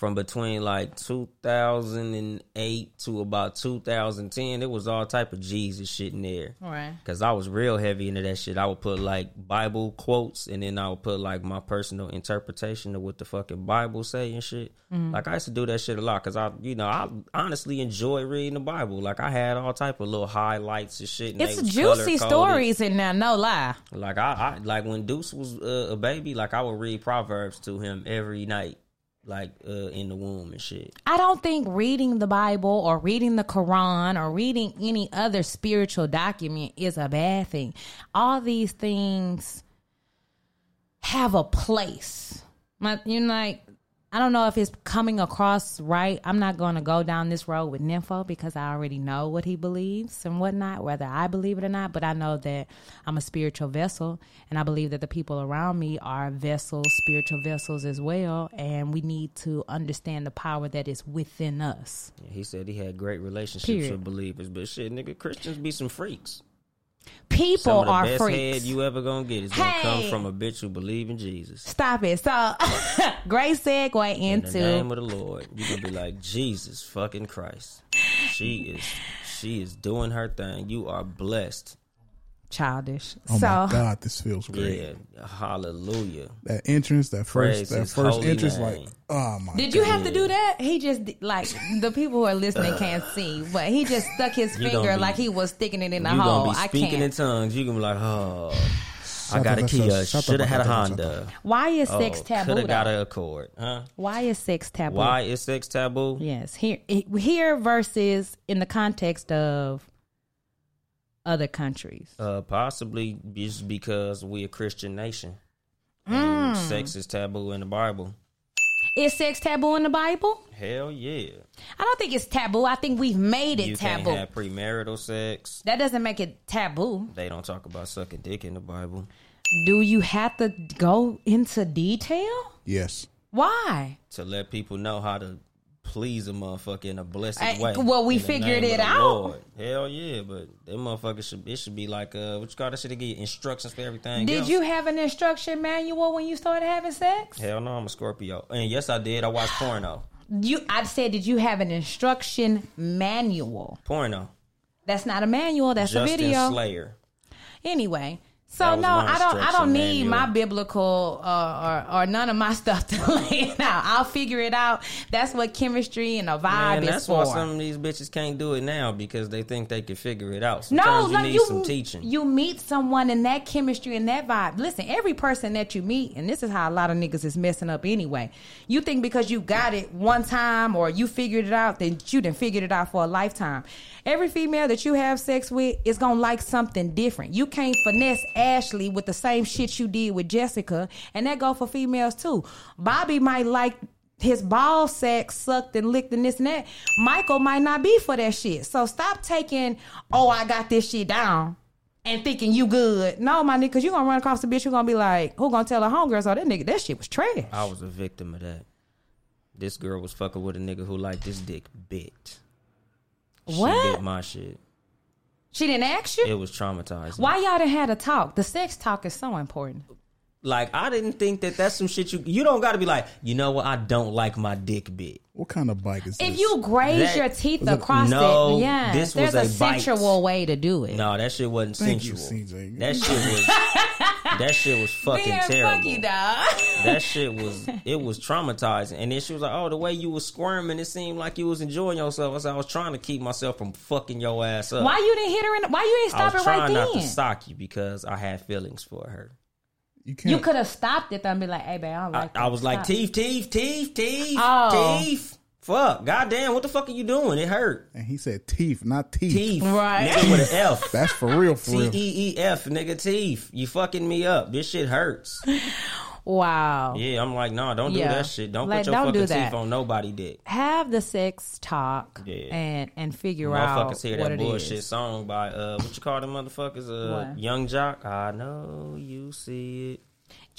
from between like 2008 to about 2010, it was all type of Jesus shit in there. Right. Cause I was real heavy into that shit. I would put like Bible quotes, and then I would put like my personal interpretation of what the fucking Bible say and shit. Mm. Like I used to do that shit a lot, cause I, you know, I honestly enjoy reading the Bible. Like I had all type of little highlights and shit. And It's juicy stories in there, no lie. Like I, I like when Deuce was uh, a baby. Like I would read Proverbs to him every night, like uh, in the womb and shit. I don't think reading the Bible or reading the Quran or reading any other spiritual document is a bad thing. All these things have a place. My, you know, like I don't know if it's coming across right. I'm not going to go down this road with Nympho because I already know what he believes and whatnot, whether I believe it or not. But I know that I'm a spiritual vessel, and I believe that the people around me are vessels, spiritual vessels as well. And we need to understand the power that is within us. Yeah, he said he had great relationships Period. with believers, but shit, nigga, Christians be some freaks. People are best freaks. head you ever gonna get is gonna come from a bitch who believe in Jesus. Stop it. So, great segue into In the name of the Lord, you gonna be like Jesus fucking Christ. She is she is doing her thing. You are blessed. Childish. Oh so, my god, this feels great. Yeah, hallelujah. That entrance, that Praise first, that first entrance, name. like, oh my. Did you have to do that? He just like the people who are listening can't see, but he just stuck his finger be- like he was sticking it in the hole. gonna be I speaking in can't. tongues. You gonna be like, oh, I got a Kia. shut Should have had a shut up, shut Honda. Why is oh, sex Oh, taboo? Could have got though? a Accord, huh? Why is sex taboo? Why is sex taboo? Yes, here here versus in the context of other countries. Uh, possibly just because we are a Christian nation. Hmm. And sex is taboo in the Bible. Is sex taboo in the Bible? Hell yeah. I don't think it's taboo. I think we've made it you taboo. can't have premarital sex. that doesn't make it taboo. They don't talk about sucking dick in the Bible. Do you have to go into detail? Yes. Why? To let people know how to please a motherfucker in a blessed Hey, way. well, we figured it out. Lord. Hell yeah, but that motherfucker should it should be like uh what you call that shit again? Instructions for everything. Did else. you have an instruction manual when you started having sex? Hell no, I'm a Scorpio. And yes I did. I watched porno. You, I said, did you have an instruction manual? Porno. That's not a manual. That's Justin a video. Slayer. Anyway, so no, I don't. I don't need manual. my biblical uh, or or none of my stuff to lay it out. I'll figure it out. That's what chemistry and a vibe Man, is that's for. why some of these bitches can't do it now because they think they can figure it out. no, you like need you, some teaching. you meet someone in that chemistry and that vibe. Listen, every person that you meet, and this is how a lot of niggas is messing up anyway. You think because you got it one time or you figured it out, then you done figured it out for a lifetime. Every female that you have sex with is gonna like something different. You can't finesse Ashley with the same shit you did with Jessica, and that go for females too. Bobby might like his ball sack sucked and licked and this and that. Michael might not be for that shit. So stop taking, oh, I got this shit down and thinking you good. No, my nigga, cause you gonna run across the bitch, you gonna be like, who gonna tell her homegirls, oh, that nigga, that shit was trash. I was a victim of that. This girl was fucking with a nigga who liked this dick bit. She What? bit my shit. She didn't ask you? It was traumatizing. Why y'all done had a talk? The sex talk is so important. Like I didn't think that that's some shit you you don't got to be like you know what I don't like my dick bit. What kind of bike is this? If you graze That- your teeth was it- across No, it, yeah, this there's was a, a bite. sensual way to do it. No, that shit wasn't Thank you, sensual. CJ. That shit was that shit was fucking Damn, terrible. fuck you, dog. that shit was it was traumatizing. And then she was like, "Oh, the way you was squirming, it seemed like you was enjoying yourself." I said, "I was trying to keep myself from fucking your ass up." Why you didn't hit her in? The, why you didn't I stop was it right trying not to sock you because I had feelings for her. you. You could have stopped it though and be like, "Hey, babe, I don't like." I that. was like, "Teeth, teeth, teeth, teeth, Oh. teeth." Fuck, goddamn, what the fuck are you doing? It hurt. and he said teeth, not teeth. Teeth, Right. Nigga with an F. That's for real, for T real. E E F, nigga, teeth. You fucking me up. This shit hurts. Wow. Yeah, I'm like, no, don't do Yeah. that shit. Don't Like, put your don't fucking that. teeth on nobody dick. Have the sex talk Yeah. and and figure out Motherfuckers hear what that bullshit is. song by uh what you call them motherfuckers? Uh What? Yung Joc. I know you see it.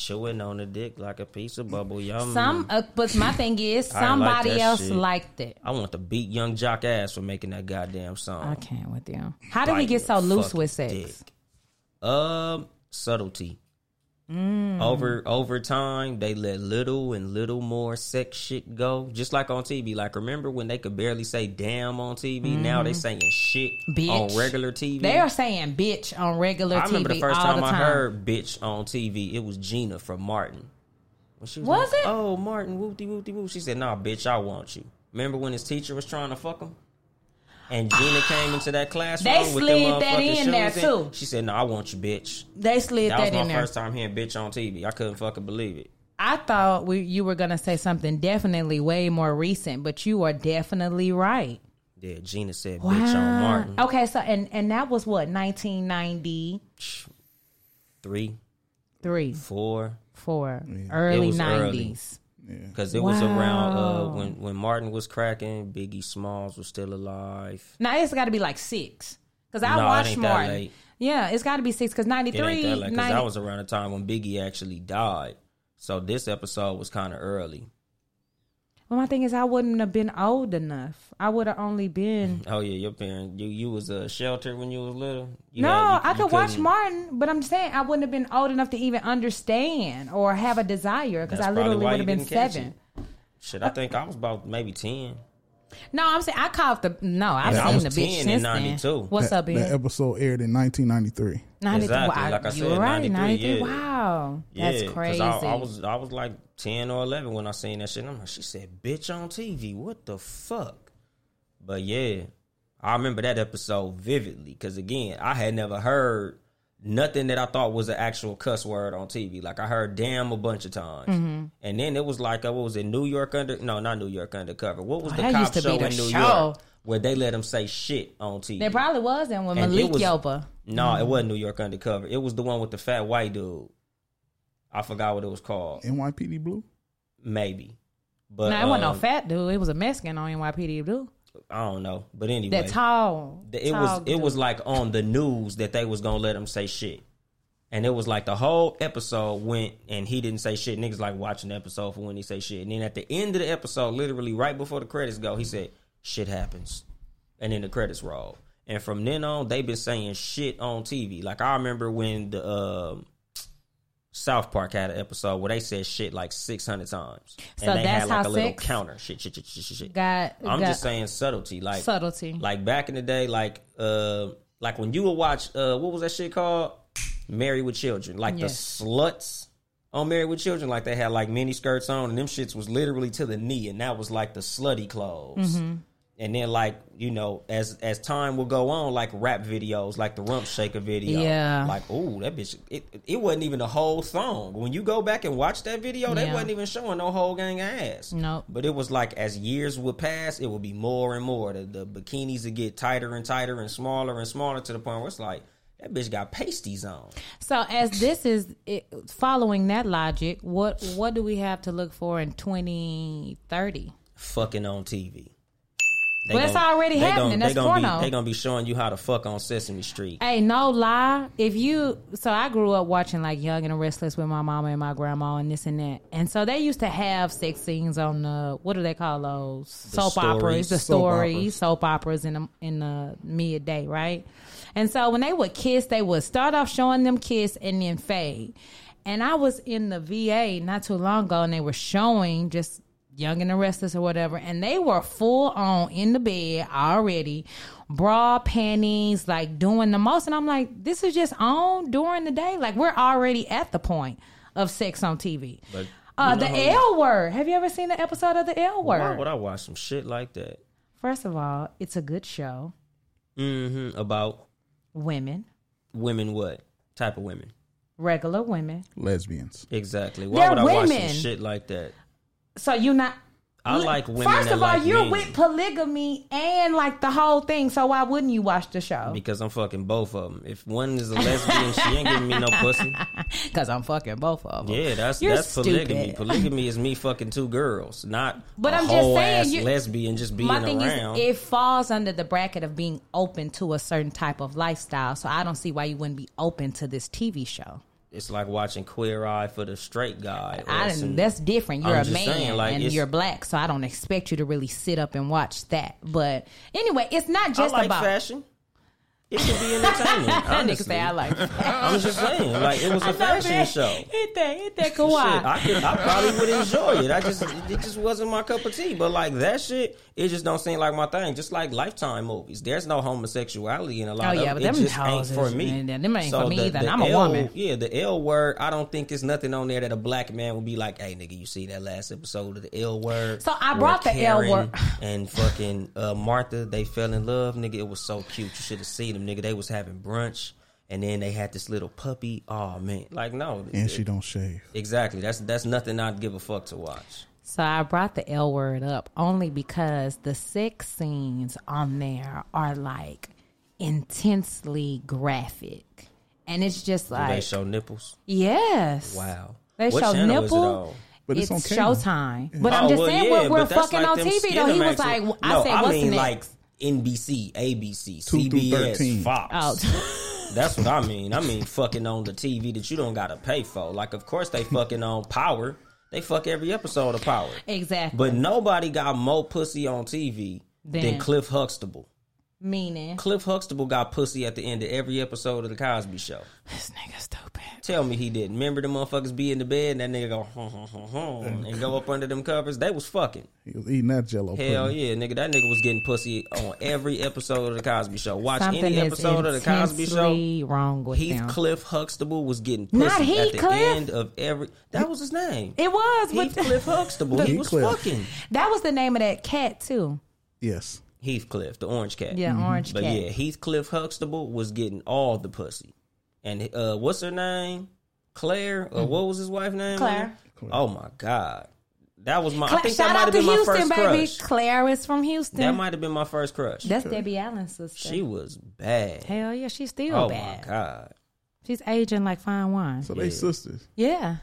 Chewing on the dick like a piece of bubble yum. Some, uh, but my thing is, ain't like somebody else shit. liked it. I want to beat Yung Joc ass for making that goddamn song. I can't with you. How did we get so loose with sex? dick. Um, subtlety. Mm. Over over time, they let little and little more sex shit go. Just like on TV. Like remember when they could barely say damn on TV? Now they saying shit Mm-hmm. Bitch. on regular TV. They are saying bitch on regular I TV remember the first time, the time. I heard bitch on TV. It was Gina from Martin. When she Was like, it? Oh, Martin, whoopty whoopty whoop. She said, "Nah, bitch, I want you." Remember when his teacher was trying to fuck him? And Gina came into that classroom. They with slid them that in there, shoes too. She said, "No, I want you, bitch." They slid That that, was my in there. first time hearing bitch on TV. I couldn't fucking believe it. I thought we, you were gonna say something definitely way more recent, but you are definitely right. Yeah, Gina said bitch on Martin. Okay, so and and that was what 1993, Three, four, four, early was early. 90s. because it was around uh, when when Martin was cracking. Biggie Smalls was still alive. Now it's got to be like six because I No, it watched ain't that Martin. late. Yeah, it's got to be six because 93. ain't that late because 90 that was around the time when Biggie actually died. So this episode was kind of early. Well, my thing is, I wouldn't have been old enough. I would have only been. Oh yeah, your parents. you you was a shelter when you was little. You no, had- you- I could watch couldn't- Martin, but I'm just saying I wouldn't have been old enough to even understand or have a desire because I literally would have been seven. Shit, I think I was about maybe ten. No, I'm saying I caught the. No, I've Yeah, I seen was the bitch 10 in since 92. then. What's that, up, that Ben? episode aired in 1993. 93. Exactly, Wow, like I said, right. 93, 93. yeah. Wow, that's Yeah, crazy. I, I was I was like ten or eleven when I seen that shit. And I'm like, she said, "Bitch on TV, what the fuck?" But yeah, I remember that episode vividly because again, I had never heard nothing that I thought was an actual cuss word on TV. Like I heard "damn" a bunch of times, Mm-hmm. and then it was like, uh, what was it? New York under? No, not New York Undercover. What was Oh, the cop used to be show the in New show. York where they let them say shit on TV? there probably was with And it Malik was- Yoba. No, it wasn't New York Undercover. It was the one with the fat white dude. I forgot what it was called. NYPD Blue. Maybe, but no, it wasn't no um, fat dude. It was a Mexican on NYPD dude. I don't know. But anyway, That tall. the- it tall was it was like on the news that they was gonna let him say shit, and it was like the whole episode went and he didn't say shit. Niggas like watching the episode for when he say shit, and then at the end of the episode, literally right before the credits go, he said, "Shit happens," and then the credits roll. And from then on, they've been saying shit on TV. Like I remember when the um South Park had an episode where they said shit like six hundred times, So and they had like a little counter. Shit, shit, shit, shit, shit, shit. got. I'm got just saying subtlety, like subtlety. like back in the day, like uh, like when you would watch uh, what was that shit called? Married with Children, like Yes. the sluts on Married with Children, like they had like mini skirts on, and them shits was literally to the knee, and that was like the slutty clothes. Mm-hmm. And then like you know, as as time will go on, like rap videos, like the Rump Shaker video, Yeah. like oh that bitch, it it wasn't even a whole song When you go back and watch that video, they Yeah. wasn't even showing no whole gang ass. Nope. But it was like as years would pass, it would be more and more. The, the bikinis would get tighter and tighter and smaller and smaller to the point where it's like that bitch got pasties on. So as this is it, following that logic, what what do we have to look for in 2030? Fucking on TV. They Well, it's already they happening. Gonna, That's they gonna porno. Be, they gonna be showing you how to fuck on Sesame Street. Hey, no lie. If you so I grew up watching like Young and the Restless with my mama and my grandma and this and that. And so they used to have sex scenes on the what do they call those? soap stories. operas, the Soap stories, operas. soap operas in the in the midday, right? And so when they would kiss, they would start off showing them kiss and then fade. And I was in the VA not too long ago and they were showing just Young and the Restless or whatever, and they were full on in the bed already, bra, panties, like doing the most. And I'm like, this is just on during the day. Like we're already at the point of sex on TV. But Uh, the L word. Have you ever seen the episode of the L word? Why word? would I watch some shit like that? First of all, it's a good show. Mm-hmm. About Women, women, what type of women? regular women. Lesbians. Exactly. Why They're would I watch some shit like that? So you're not. I like women First that of all, like you're men. with polygamy and like the whole thing. So why wouldn't you watch the show? Because I'm fucking both of them. If one is a lesbian, she ain't giving me no pussy. Because I'm fucking both of them. Yeah, that's You're that's polygamy. stupid. Polygamy is me fucking two girls, not But a I'm just saying, ass you- lesbian just being My thing around. is, it falls under the bracket of being open to a certain type of lifestyle. So I don't see why you wouldn't be open to this TV show. It's like watching Queer Eye for the straight guy. I some- that's different. You're I'm a man saying, like, and you're black, so I don't expect you to really sit up and watch that. But anyway, it's not I just like about fashion. It can be. That honestly. say I like. I'm just saying, like it was a fashion show. Hit that, hit that Shit, I could, I probably would enjoy it. I just, it just wasn't my cup of tea. But like that shit, it just don't seem like my thing. Just like Lifetime movies, there's no homosexuality in a lot Oh, of yeah, it. but It them just ain't for me. man, them ain't for me either, and I'm a L, woman. Yeah, the L word. I don't think there's nothing on there that a black man would be like, "Hey, nigga, you see that last episode of the L word?" So I brought the L word. and fucking uh, Martha. They fell in love, nigga. It was so cute. You should have seen them, nigga. They was having brunch. And then they had this little puppy. Oh man, like no, and it- she don't shave. Exactly. That's that's nothing I'd give a fuck to watch. So I brought the L word up only because the sex scenes on there are like intensely graphic. And it's just Do like they show nipples? Yes. Wow. They What show channel it nipple. on? But it's it's on cable. Showtime. But I'm Oh, just well, saying yeah, we're, we're fucking like on TV though. He was Skinemax- like, I no, said, I what's mean the like? NBC, ABC, Two CBS, Fox. Oh. That's what I mean. I mean fucking on the TV that you don't gotta pay for. Like, of course they fucking on Power. They fuck every episode of Power. exactly. But nobody got more pussy on TV than Then- Cliff Huxtable. Meaning, Cliff Huxtable got pussy at the end of every episode of the Cosby Show. this nigga stupid. Tell me he didn't. Remember the motherfuckers be in the bed and that nigga go hum, hum, hum, hum, and go up under them covers? They was fucking. He was eating that Jello. Hell pudding. yeah, nigga. That nigga was getting pussy on every episode of the Cosby Show. Watch Something any is episode of the Cosby Show. wrong with him. Heathcliff Huxtable was getting pussy Not at the Heathcliff. end of every. That was his name. It was, but Heathcliff Huxtable. he was Heathcliff. fucking that was the name of that cat too. Yes. Heathcliff, the orange cat. Yeah, orange But cat. yeah, Heathcliff Huxtable was getting all the pussy. And uh what's her name? Claire? Or what was his wife's name? Mm-hmm. Claire. Oh my God. That was my I Cla- think that Shout might out have to been my Houston, first baby. crush. Claire is from Houston. That might have been my first crush. That's Debbie Allen's sister. She was bad. Hell yeah, she's still oh bad. my God. She's aging like fine wine. So they sisters. Yeah.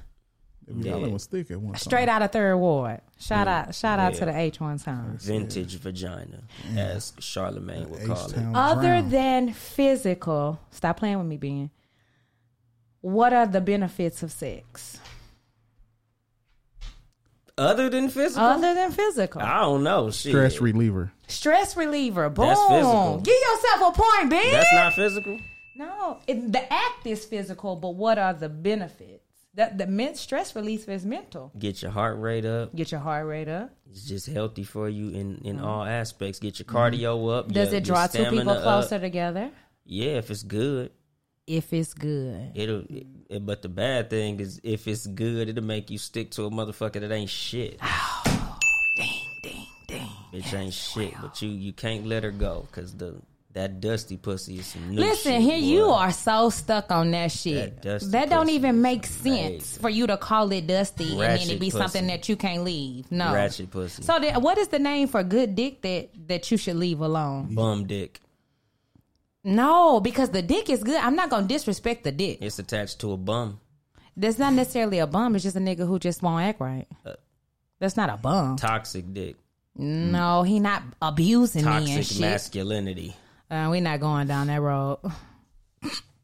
Debbie Allen was thick at one time. Straight out of third ward. Shout out shout out to the H one times. Vintage vagina, as Charlemagne would call it. H-Town Other Drown. than physical, stop playing with me, Ben. What are the benefits of sex? Other than physical? Other than physical. I don't know. Shit. stress reliever. Stress reliever. Boom. That's physical. Give yourself a point, Ben. That's not physical? No, it, the act is physical, but what are the benefits? The, the men, stress release is mental. Get your heart rate up. Get your heart rate up. It's just healthy for you in, in all aspects. Get your cardio up. Mm-hmm. Does your- it draw two people closer Up. together? Yeah, if it's good. If it's good. It'll it, but the bad thing is if it's good, it'll make you stick to a motherfucker that ain't shit. Ding, ding, ding. Bitch ain't shit. But you you can't let her go because the that dusty pussy is some new Listen, shit, here you are so stuck on that shit. That That, don't even make sense for you to call it dusty and then it be something that you can't leave. No. Ratchet pussy. So then, what is the name for good dick that that you should leave alone? Bum dick. No, because the dick is good. I'm not gonna disrespect the dick. It's attached to a bum. That's not necessarily a bum. It's just a nigga who just won't act right. Uh, That's not a bum. Toxic dick. No, he not abusing me and Toxic shit. masculinity. Uh, we not going down that road.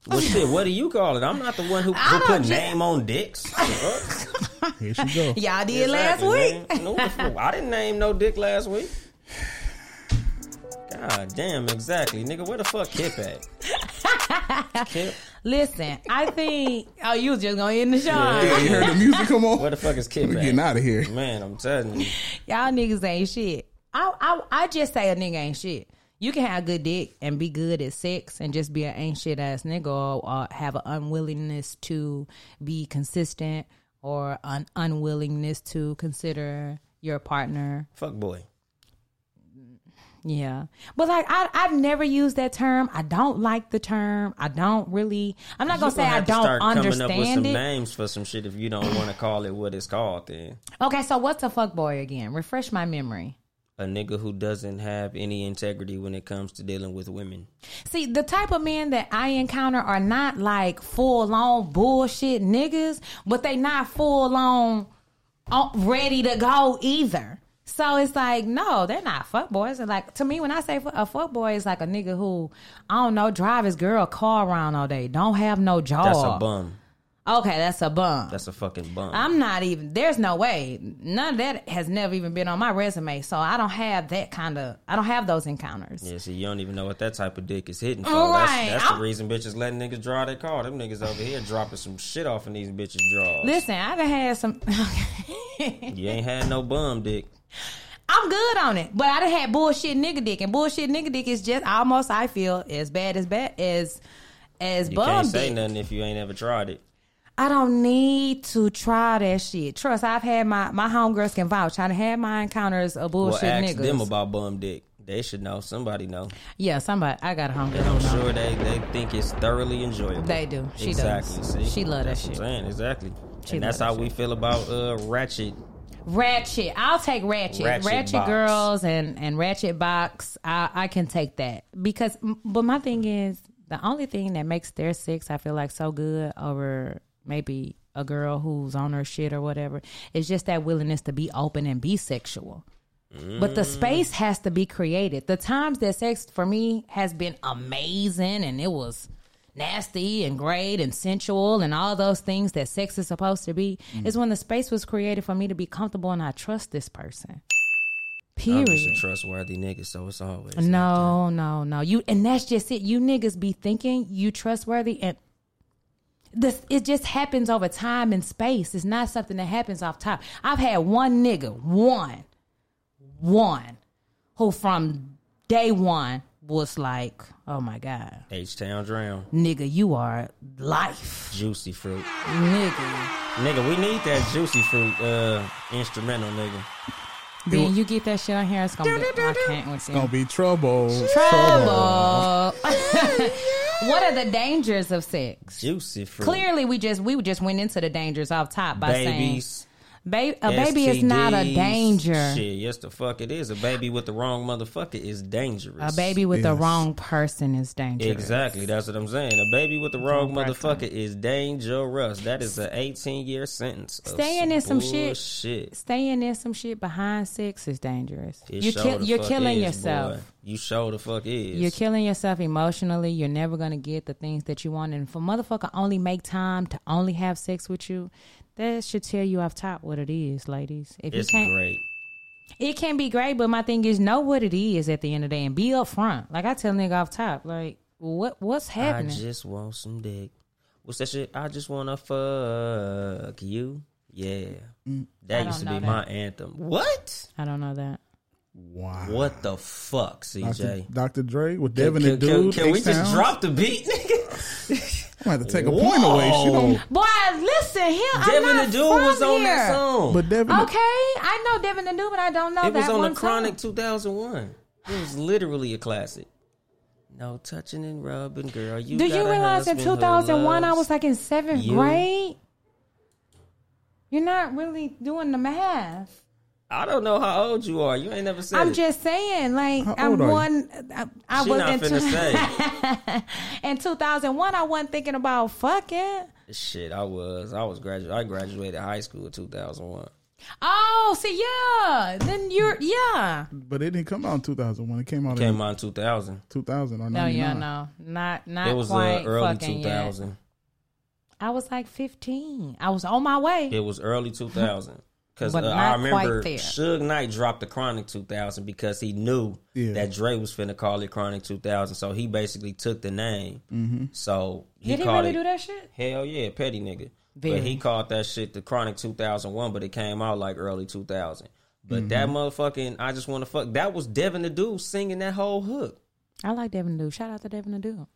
Well, shit, what do you call it? I'm not the one who, who put ju- name on dicks. Here she go. Y'all did last week. man. No, what the fuck? I didn't name no dick last week. God damn, exactly, nigga. Where the fuck Kip at? Kip, Listen, I think. Oh, you was just gonna end the show. Yeah, you heard the music come on? where the fuck is Kip We're at? getting out of here. Man, I'm telling you. Y'all niggas ain't shit. I, I I just say a nigga ain't shit. You can have a good dick and be good at sex and just be an ain't shit ass nigga or, or have an unwillingness to be consistent or an unwillingness to consider your partner. Fuck boy. Yeah. But like I I've never used that term. I don't like the term. I don't really I'm not gonna say I don't start coming up with some understand it. names for some shit if you don't want to call it what it's called. Then Okay, so what's a fuck boy again? Refresh my memory. A nigga who doesn't have any integrity when it comes to dealing with women. See, the type of men that I encounter are not like full on bullshit niggas, but they not full on uh, ready to go either. So it's like, no, they're not fuck boys. And like to me, when I say a fuck boy, it's like a nigga who I don't know drive his girl car around all day, don't have no job. That's a bum. Okay, that's a bum. That's a fucking bum. I'm not even. There's no way. None of that has never even been on my resume. So I don't have that kind of. I don't have those encounters. yeah, see, you don't even know what that type of dick is hitting for. Right. That's, that's I'm- the reason bitches letting niggas draw their car. Them niggas over here dropping some shit off in these bitches' drawers. Listen, I done had some. You ain't had no bum dick. I'm good on it, but I done had bullshit nigga dick, and bullshit nigga dick is just almost I feel as bad as bad as as You bum can't say dick. nothing if you ain't ever tried it. I don't need to try that shit. Trust, I've had my my homegirls can vouch. I had my encounters of Well, bullshit ask niggas. them about bum dick. They should know. Somebody know. yeah, somebody. I got a homegirl. I'm sure they, they think it's thoroughly enjoyable. They do. She exactly. does. See, She love that shit. Saying exactly. She and that's how that we feel about uh ratchet. Ratchet. I'll take ratchet. Ratchet Ratchet, girls and and ratchet box. I I can take that because. But my thing is the only thing that makes their sex I feel like so good over maybe a girl who's on her shit or whatever It's just that willingness to be open and be sexual. But the mm. space has to be created. The times that sex for me has been amazing and it was nasty and great and sensual and all those things that sex is supposed to be mm. is when the space was created for me to be comfortable and I trust this person. I'm just a Period. trustworthy nigga, so it's always No, no, no. You and that's just it. You niggas be thinking you trustworthy and this it just happens over time and space. It's not something that happens off top. I've had one nigga, one, one, who from day one was like, oh my God, H Town Drown, nigga, you are life. juicy fruit, Nigga. nigga. We need that juicy fruit uh instrumental, nigga. Then you get that shit on here, it's gonna be I can't with Gonna be trouble. trouble. what are the dangers of sex? Juicy fruit. Clearly, we just we just went into the dangers off top by babies. saying, ba- "A baby is not a danger. Shit, yes, the fuck it is. A baby with the wrong motherfucker is dangerous. A baby with the wrong person is dangerous." Exactly, that's what I'm saying. A baby with the wrong Wrong motherfucker person. is dangerous. That is an 18 year sentence. of Staying in some shit. bullshit. Staying in some shit behind sex is dangerous. It You're, sure kill- the you're fuck killing is, yourself. boy. You show the fuck is. You're killing yourself emotionally. You're never gonna get the things that you want. And for motherfucker only make time to only have sex with you, that should tell you off top what it is, ladies. If it's you can't, great. it can be great, but my thing is know what it is at the end of the day and be upfront. Like I tell nigga off top, like what what's happening? I just want some dick. What's that shit? I just wanna fuck you. Yeah. Mm. That used to be know my anthem. What? I don't know that. Wow. What the fuck, CJ? Dr. Dr. Dre with Devin can- the Dude. can we just drop the beat, nigga? I'm gonna have to take a point away. She don't. Boy, listen here. Devin I'm the not Dude from was on here. that song. But Devin, Okay, I know Devin the Dude, but I don't know it that was on one the Chronic song. 2001. It was literally a classic. No touching and rubbing, girl. You Do got you a realize in husband who 2001 I loves was like in seventh you. grade? You're not really doing the math. I don't know how old you are. You ain't never said I'm it. just saying, like How I'm old are you? one. I, I She was not in, finna two- in 2001. I wasn't thinking about fucking. Shit, I was. I was graduate. I graduated high school in 2001. Oh, see, yeah. Then you're, yeah. but it didn't come out in 2001. It came out Came in out in 2000. 2000 or No, yeah, no, not not It was uh, quite early fucking yet. 2000. I was like 15. I was on my way. It was early 2000. Because uh, I remember there. Suge Knight dropped the Chronic 2000 because he knew Yeah. that Dre was finna call it Chronic 2000. So he basically took the name. Mm-hmm. So he Did he called really it. do that shit? Hell yeah, petty nigga. Very. But he called that shit the Chronic 2001, but it came out like early 2000. But that Mm-hmm. motherfucking I just want to fuck. That was Devin the Dude singing that whole hook. I like Devin the Dude. Shout out to Devin the Dude.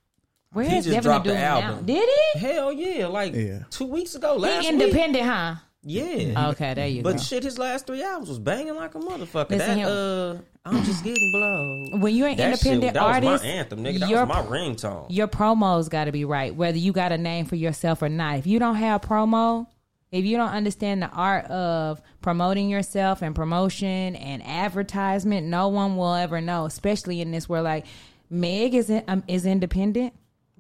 Where He is just Devin dropped the the Dude now? Did he? Hell yeah, like Yeah. two weeks ago, last He week. independent, huh? Yeah. Okay, there you But go. But shit, his last three albums was banging like a motherfucker. Listen that uh, I'm just getting blown. When you're an that independent shit, that artist, was my anthem, nigga. That your- was my ringtone. Your promos got to be right, whether you got a name for yourself or not. If you don't have promo, if you don't understand the art of promoting yourself and promotion and advertisement, no one will ever know. Especially in this where like Meg is in, um, is independent.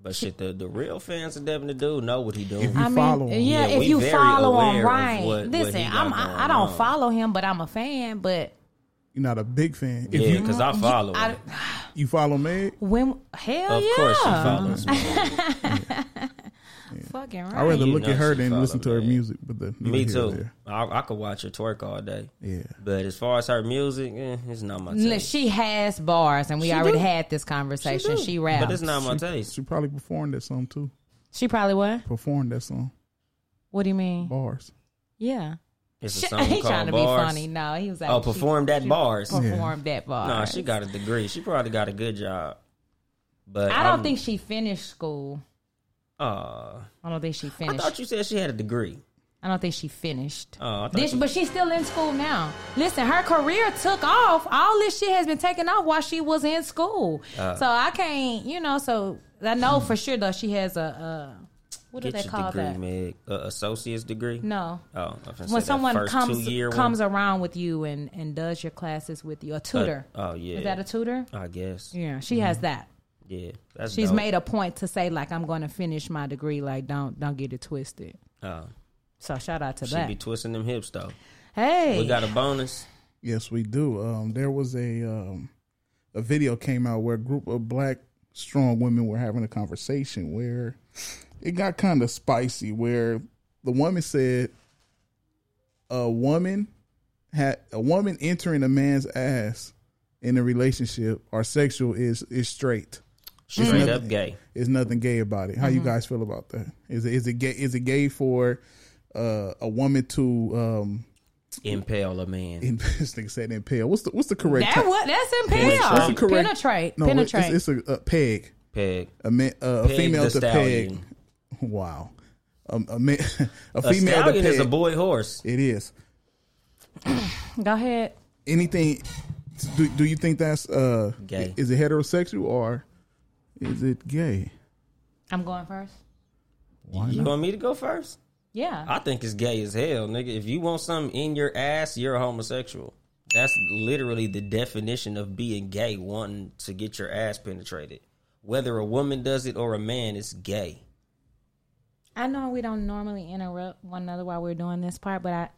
But shit, the, the real fans of Devin the Dude know what he doing. If you I mean, follow him. yeah, Yeah, if you follow him, aware of right? what- what Listen, he got I'm, I, I don't on. follow him, but I'm a fan. But You're not a big fan. If yeah, because I follow I, him. you follow Meg, when hell Of yeah, course she follows me. fucking right. I rather You look know at her she than follow, listen to her man. music. But the Me here nor too. there. I, I could watch her twerk all day. Yeah. But as far as her music, eh, it's not my Look, taste. she has bars, and we She already do. had this conversation. do. She, raps. But it's not my taste. She probably performed that song too. She probably what? Performed that song. What do you mean? Bars. Yeah. It's a She, song he called trying to Bars. be funny. No, he was like, Oh, performed at bars. Performed that bar. No, she got a degree. She probably got a good job. But I don't I'm- think she finished school. Uh, I don't think she finished. I thought you said she had a degree. I don't think she finished. Oh, I thought This, you- but she's still in school now. Listen, her career took off. All this shit has been taken off while she was in school. Uh. so I can't, you know. So I know for sure though she has a, uh what do they call degree, that? Meg. Uh, associate's degree. No, Oh, I was say when someone comes comes one. around with you and and does your classes with you, a tutor. oh yeah. Is that a tutor? I guess. Yeah, Yeah, she has that. That's She's dope. made a point to say like I'm going to finish my degree. Like don't don't get it twisted. Oh, So shout out to she that. She be twisting them hips though. hey, We got a bonus. Yes, we do. Um, there was a um, a video came out where a group of black strong women were having a conversation where it got kind of spicy. Where the woman said a woman had a woman entering a man's ass in a relationship or sexual is is straight. Straight nothing- up gay. There's nothing gay about it. How you guys feel about that? Is it is it gay? Is it gay for uh, a woman to um, Impale a man. in, this nigga said impale? What's the what's the correct? that what that's impale. That's the correct- Penetrate. No, Penetrate. It's, it's a, a peg. Peg. A, man, uh, a female the to peg. Wow. Um, a, man, a A female to peg. is a boy horse. It is. Go ahead. Anything? Do, do you think that's uh Gay. Is it heterosexual or is it gay? I'm going first. Why You not? want me to go first? Yeah. I think it's gay as hell, nigga. If you want something in your ass, you're a homosexual. That's literally the definition of being gay, wanting to get your ass penetrated. Whether a woman does it or a man, it's gay. I know we don't normally interrupt one another while we're doing this part, but I,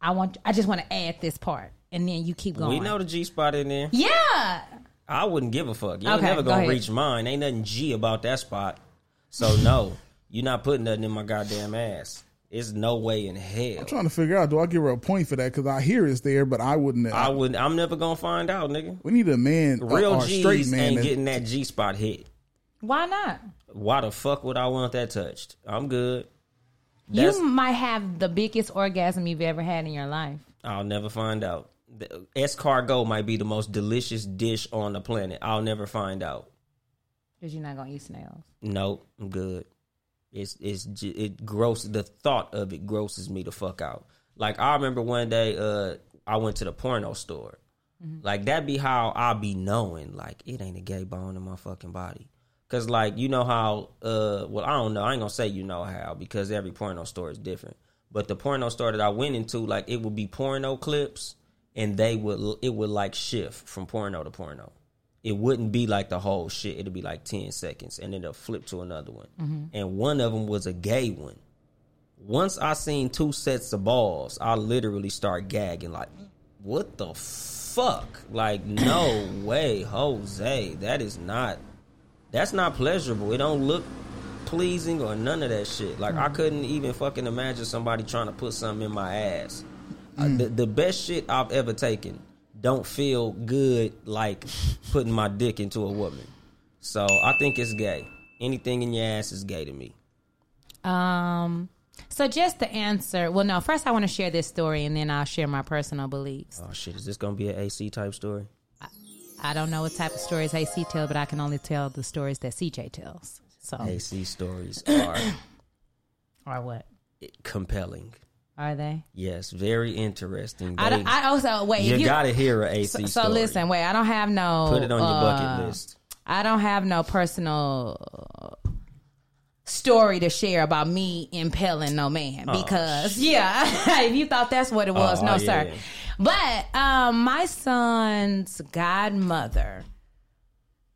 I want, I just want to add this part, and then you keep going. We know the G spot in there. Yeah. I wouldn't give a fuck. You ain't Okay, never gonna ahead. reach mine. Ain't nothing G about that spot. So no, you're not putting nothing in my goddamn ass. It's no way in hell. I'm trying to figure out. Do I give her a point for that? Because I hear it's there, but I wouldn't. Uh, I would. I'm never gonna find out, nigga. we need a man, Real or a straight man. ain't that- getting that G spot hit. Why not? Why the fuck would I want that touched? I'm good. you might have the biggest orgasm you've ever had in your life. I'll never find out. The escargot might be the most delicious dish on the planet. I'll never find out. Because you're not gonna eat snails. Nope, I'm good. It's it's it gross. The thought of it grosses me the fuck out. Like I remember one day, uh, I went to the porno store. Like that be how I be knowing. Like it ain't a gay bone in my fucking body. Cause like you know how, uh, well I don't know. I ain't gonna say you know how because every porno store is different. But the porno store that I went into, like it would be porno clips, and they would it would like shift from porno to porno it wouldn't be like the whole shit. It'd be like 10 seconds and then it'll flip to another one. Mm-hmm. And one of them was a gay one. Once I seen two sets of balls, I literally start gagging like, what the fuck? Like, no way, Jose. That is not, that's not pleasurable. It don't look pleasing or none of that shit. Like, I mm-hmm. couldn't even fucking imagine somebody trying to put something in my ass. Uh, the, the best shit I've ever taken don't feel good like putting my dick into a woman. So I think it's gay. Anything in your ass is gay to me. Um. So just to answer, well, no. First, I want to share this story, and then I'll share my personal beliefs. Oh shit, is this gonna be an AC type story? I don't know what type of stories AC tells, but I can only tell the stories that CJ tells. So, AC stories are are what compelling. Are they? Yes, very interesting. I, They- I also wait. you, you gotta hear an AC so, so listen. Wait, I don't have no. Put it on your uh, bucket list. I don't have no personal story to share about me impaling no man because yeah, if you thought that's what it was, Oh, no yeah. sir. But um, my son's godmother,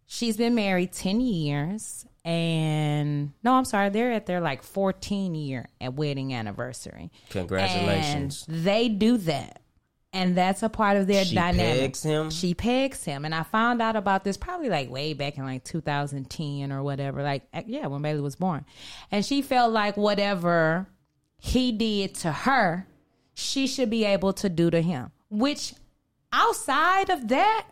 she's been married ten years, and no, I'm sorry, they're at their like 14 year at wedding anniversary. Congratulations. And they do that and that's a part of their dynamic. She dynamic. pegs him? She pegs him, and I found out about this probably like way back in like 2010 or whatever. Like, yeah, when Bailey was born, and she felt like whatever he did to her, she should be able to do to him. Which, outside of that,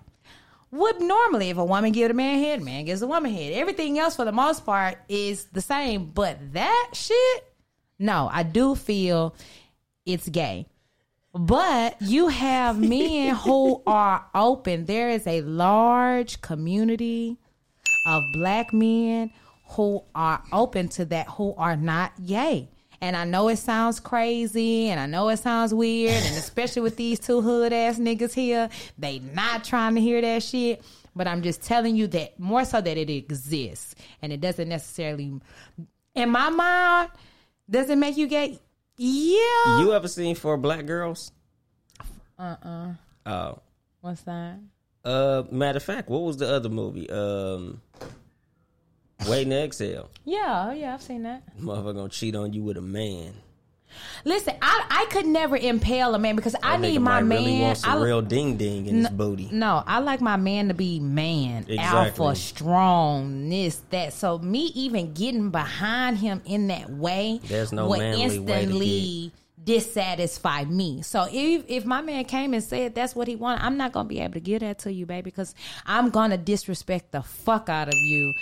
would normally if a woman give a man head, man gives a woman head. Everything else for the most part is the same. But that shit, no, I do feel it's gay. But you have men who are open. There is a large community of black men who are open to that, who are not gay. And I know it sounds crazy and I know it sounds weird, and especially with these two hood ass niggas here, they not trying to hear that shit. But I'm just telling you that more so that it exists and it doesn't necessarily, in my mind, does it make you gay? Yeah. You ever seen Four Black Girls? Uh uh Oh. What's that? Uh, matter of fact, what was the other movie? Um, Waiting to Exhale. Yeah, oh, yeah, I've seen that. Motherfucker gonna cheat on you with a man. Listen, I I could never impale a man because I need my man. really want some I, real ding ding in his booty. No, I like my man to be man, Exactly. alpha, strong, this, that. So me even getting behind him in that way There's no would manly way to instantly dissatisfy me. So if if my man came and said that's what he wanted, I'm not gonna be able to give that to you, baby, because I'm gonna disrespect the fuck out of you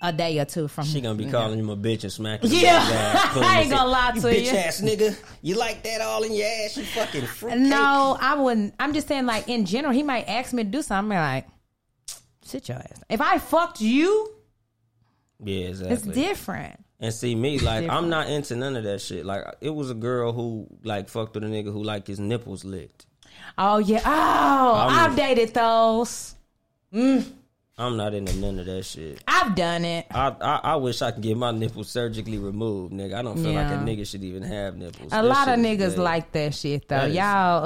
a day or two from She gonna be calling him a bitch and smacking Yeah. I ain't gonna lie you to bitch you." ass nigga. You like that all in your ass? You fucking fruit. No, I wouldn't. I'm just saying, like in general, he might ask me to do something. I'm like, sit your ass. If I fucked you, Yeah, it's different. And see me, like I'm not into none of that shit. Like it was a girl who like fucked with a nigga who like his nipples licked. Oh yeah. Oh, I'm- I've dated those. Mm. I'm not into none of that shit. I've done it. I, I I wish I could get my nipples surgically removed, nigga. I don't feel like a nigga should even have nipples. A That lot of niggas like that shit though. That is- Y'all,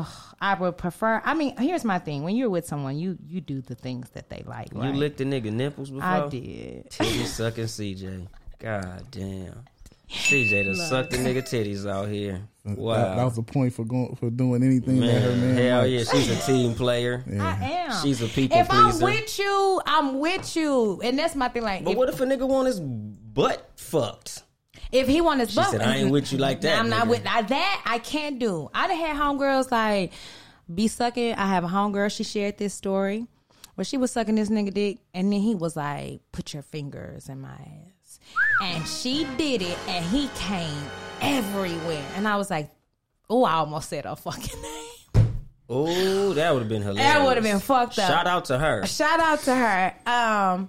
ugh. I would prefer. I mean, here's my thing: when you're with someone, you you do the things that they like. You Right? licked a nigga nipples before? I did. Titty sucking CJ. God damn. CJ done sucked the nigga titties out here. Wow. That, that was the point for going for doing anything that her man, man. hell liked. yeah, she's a team player. I am. She's a people If I'm with you, I'm with you, and that's my thing. Like, But if, what if a nigga want his butt fucked? If he want his She butt, said, "I ain't with you like that, I'm not with I, that. I can't do. I done had homegirls like be sucking. I have a homegirl. She shared this story where she was sucking this nigga dick, and then he was like, "Put your fingers in my ass," and she did it, and he came everywhere, and I was like, "Oh, I almost said her fucking name." Oh, that would have been hilarious. That would've been fucked up. Shout out to her. Shout out to her. Um,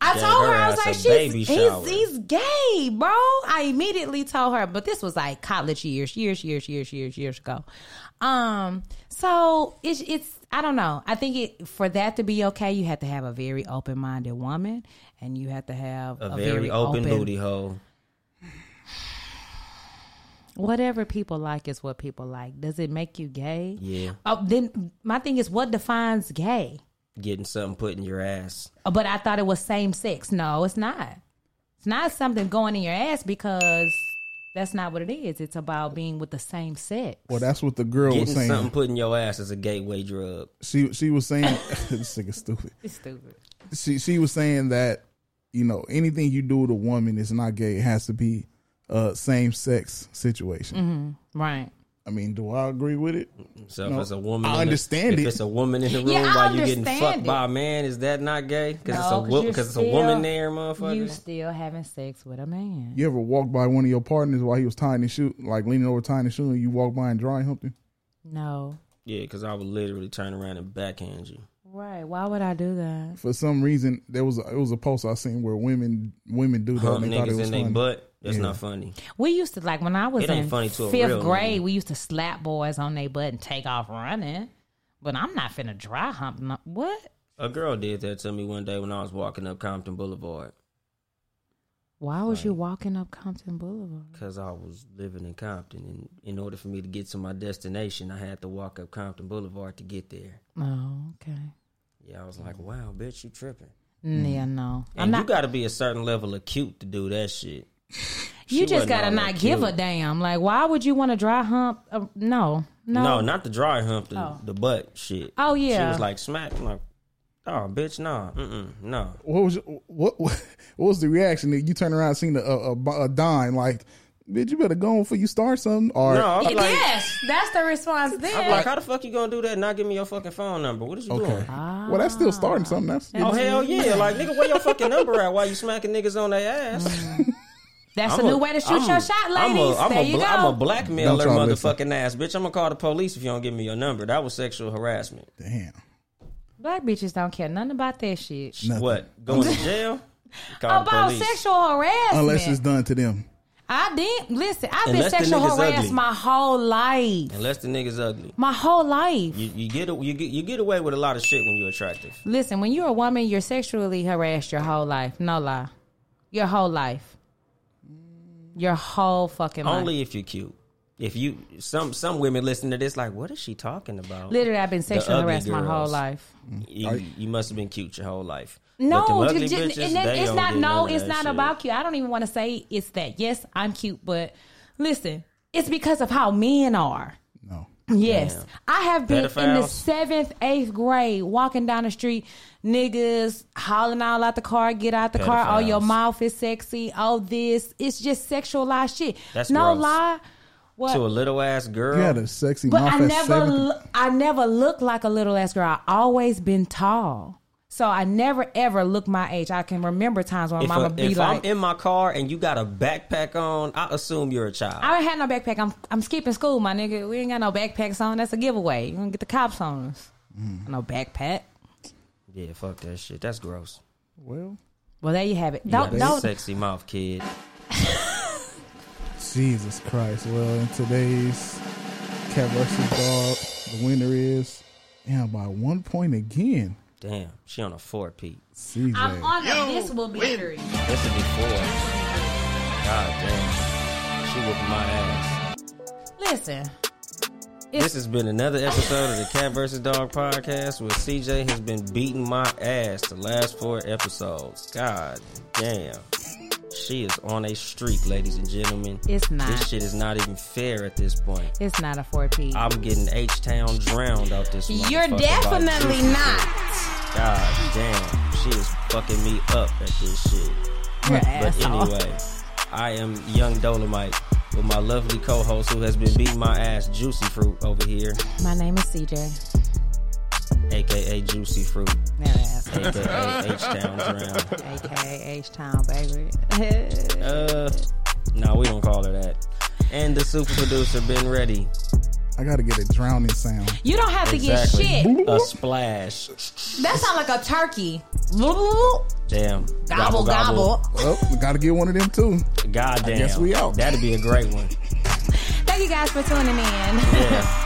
I Gave told her her I was like, she's he's, he's gay, bro. I immediately told her, but this was like college years, years, years, years, years, years ago. Um, so it's it's I don't know. I think it for that to be okay, you have to have a very open minded woman, and you have to have A, very, open, booty hole. Whatever people like is what people like. Does it make you gay? Yeah. Oh, then my thing is, what defines gay? Getting something put in your ass. Uh, But I thought it was same sex. No, it's not. It's not something going in your ass because that's not what it is. It's about being with the same sex. Well, that's what the girl was saying. something put in your ass is a gateway drug. She she was saying this nigga stupid. It's stupid. She she was saying that you know anything you do with a woman is not gay. It has to be a same sex situation. Right. I mean, do I agree with it? So No, if it's a woman, I in the- understand if it. it's a woman in the room Yeah, while you're getting fucked it. by a man, is that not gay? Because it's a No, 'cause wo- you're 'cause it's a woman there, motherfucker. You still having sex with a man. You ever walk by one of your partners while he was tying his shoe, like leaning over tying his shoe, and you walk by and dry humped him? No. yeah, because I would literally turn around and backhand you. Right. Why would I do that? For some reason, there was a, it was a post I seen where women women do that. Hump and they thought it was in funny. butt. That's Yeah. not funny. We used to like when I was It in funny to fifth grade. nigga. We used to slap boys on their butt and take off running. But I'm not finna dry hump. No, what? A girl did that to me one day when I was walking up Compton Boulevard Why was you walking up Compton Boulevard? because I was living in Compton, and in order for me to get to my destination, I had to walk up Compton Boulevard to get there. Oh, okay. Yeah, I was like, "Wow, bitch, you tripping." Mm, Yeah, no. I'm not. you got to be a certain level of cute to do that shit. You She just gotta not that give a damn. Like, why would you want to dry hump? Uh, no, No. No, not the dry hump, the, Oh. the butt shit. Oh, yeah. She was like smack. I'm like, oh bitch, nah, mm no. What was what? What was the reaction? That you turn around and seen a, a, a dime like, bitch, you better go on before you start something. Or No, I'm like, yes, that's the response I'm like, how the fuck you gonna do that and not give me your fucking phone number? What is you okay, doing? well that's still starting something. That's Oh hell yeah! Like nigga, where your fucking number at? While you smacking niggas on their ass? That's I'm a new a- way to shoot I'm- your shot, I'm ladies. a, I'm there a, you bla- go. I'm a blackmailer Don't y'all listen. motherfucking ass bitch. I'm gonna call the police if you don't give me your number. That was sexual harassment. damn. Black bitches don't care nothing about that shit. Nothing. What? Going to jail? Call the About police. sexual harassment. Unless it's done to them. I didn't listen. I've Unless been sexual harassed ugly. my whole life. Unless the nigga's ugly. My whole life. You, you get you get you get away with a lot of shit when you're attractive. Listen, when you're a woman, you're sexually harassed your whole life. No lie. Your whole life. Your whole fucking life. Only if you're cute. If you some some women listen to this like, what is she talking about? Literally, I've been sexually harassed my whole life. You, you must have been cute your whole life. No, But them just- just- bitches, and it's don't not. get none No, it's not shit. about cute. I don't even want to say it's that. Yes, I'm cute, but listen, it's because of how men are. No. Yes, Damn. I have been in the seventh, eighth grade, walking down the street, niggas hollering all out the car, get out the car. Oh, your mouth is sexy. Oh, this. It's just sexualized shit. That's no gross. lie. What? To a little ass girl. You had a sexy But mouth I at never, 70. lo- I never looked like a little ass girl. I always been tall, so I never ever look my age. I can remember times when if mama a- be if like, I'm in my car and you got a backpack on, I assume you're a child. "I ain't had no backpack. I'm I'm skipping school, my nigga. We ain't got no backpacks on. That's a giveaway. You gonna get the cops on us. Mm. No backpack. yeah, fuck that shit. That's gross. Well, Well, there you have it. You Don't got a don't. sexy mouth, kid. Jesus Christ. Well, in today's cat versus dog, the winner is damn by one point again. Damn, she on a four-peat. CJ. I'm on the, this will be three. This would be four. God damn, she whooped my ass. Listen, This has been another episode of the Cat vs. Dog podcast where CJ has been beating my ass the last four episodes. God damn. She is on a streak, ladies and gentlemen. It's not. This shit is not even fair at this point. it's not a four P. I'm getting H Town drowned out this. You're definitely not. God damn, she is fucking me up at this shit. But asshole. anyway, I am Young Dolomite with my lovely co-host who has been beating my ass, Juicy Fruit over here, My name is CJ. Aka Juicy Fruit, aka H Town drowned. AKA H Town, baby. Uh, no, we don't call her that. And the super producer, Ben Ready. I gotta get a drowning sound. you don't have to get shit. A splash. That sounds like a turkey. Damn. Gobble, gobble. Well, we gotta get one of them too. God damn. guess we out. That'd be a great one. Thank you guys for tuning in. Yeah.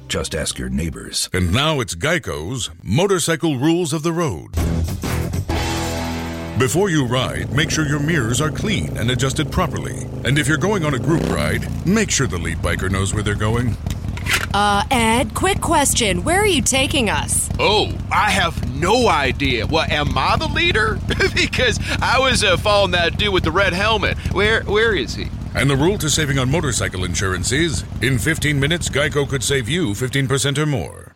Just ask your neighbors. And now it's Geico's Motorcycle Rules of the Road. Before you ride, make sure your mirrors are clean and adjusted properly. And if you're going on a group ride, make sure the lead biker knows where they're going. Uh, Ed, quick question. Where are you taking us? Oh, I have no idea. What, am I the leader? because I was uh, following that dude with the red helmet. Where, where is he? And the rule to saving on motorcycle insurance is in 15 minutes, Geico could save you 15% or more.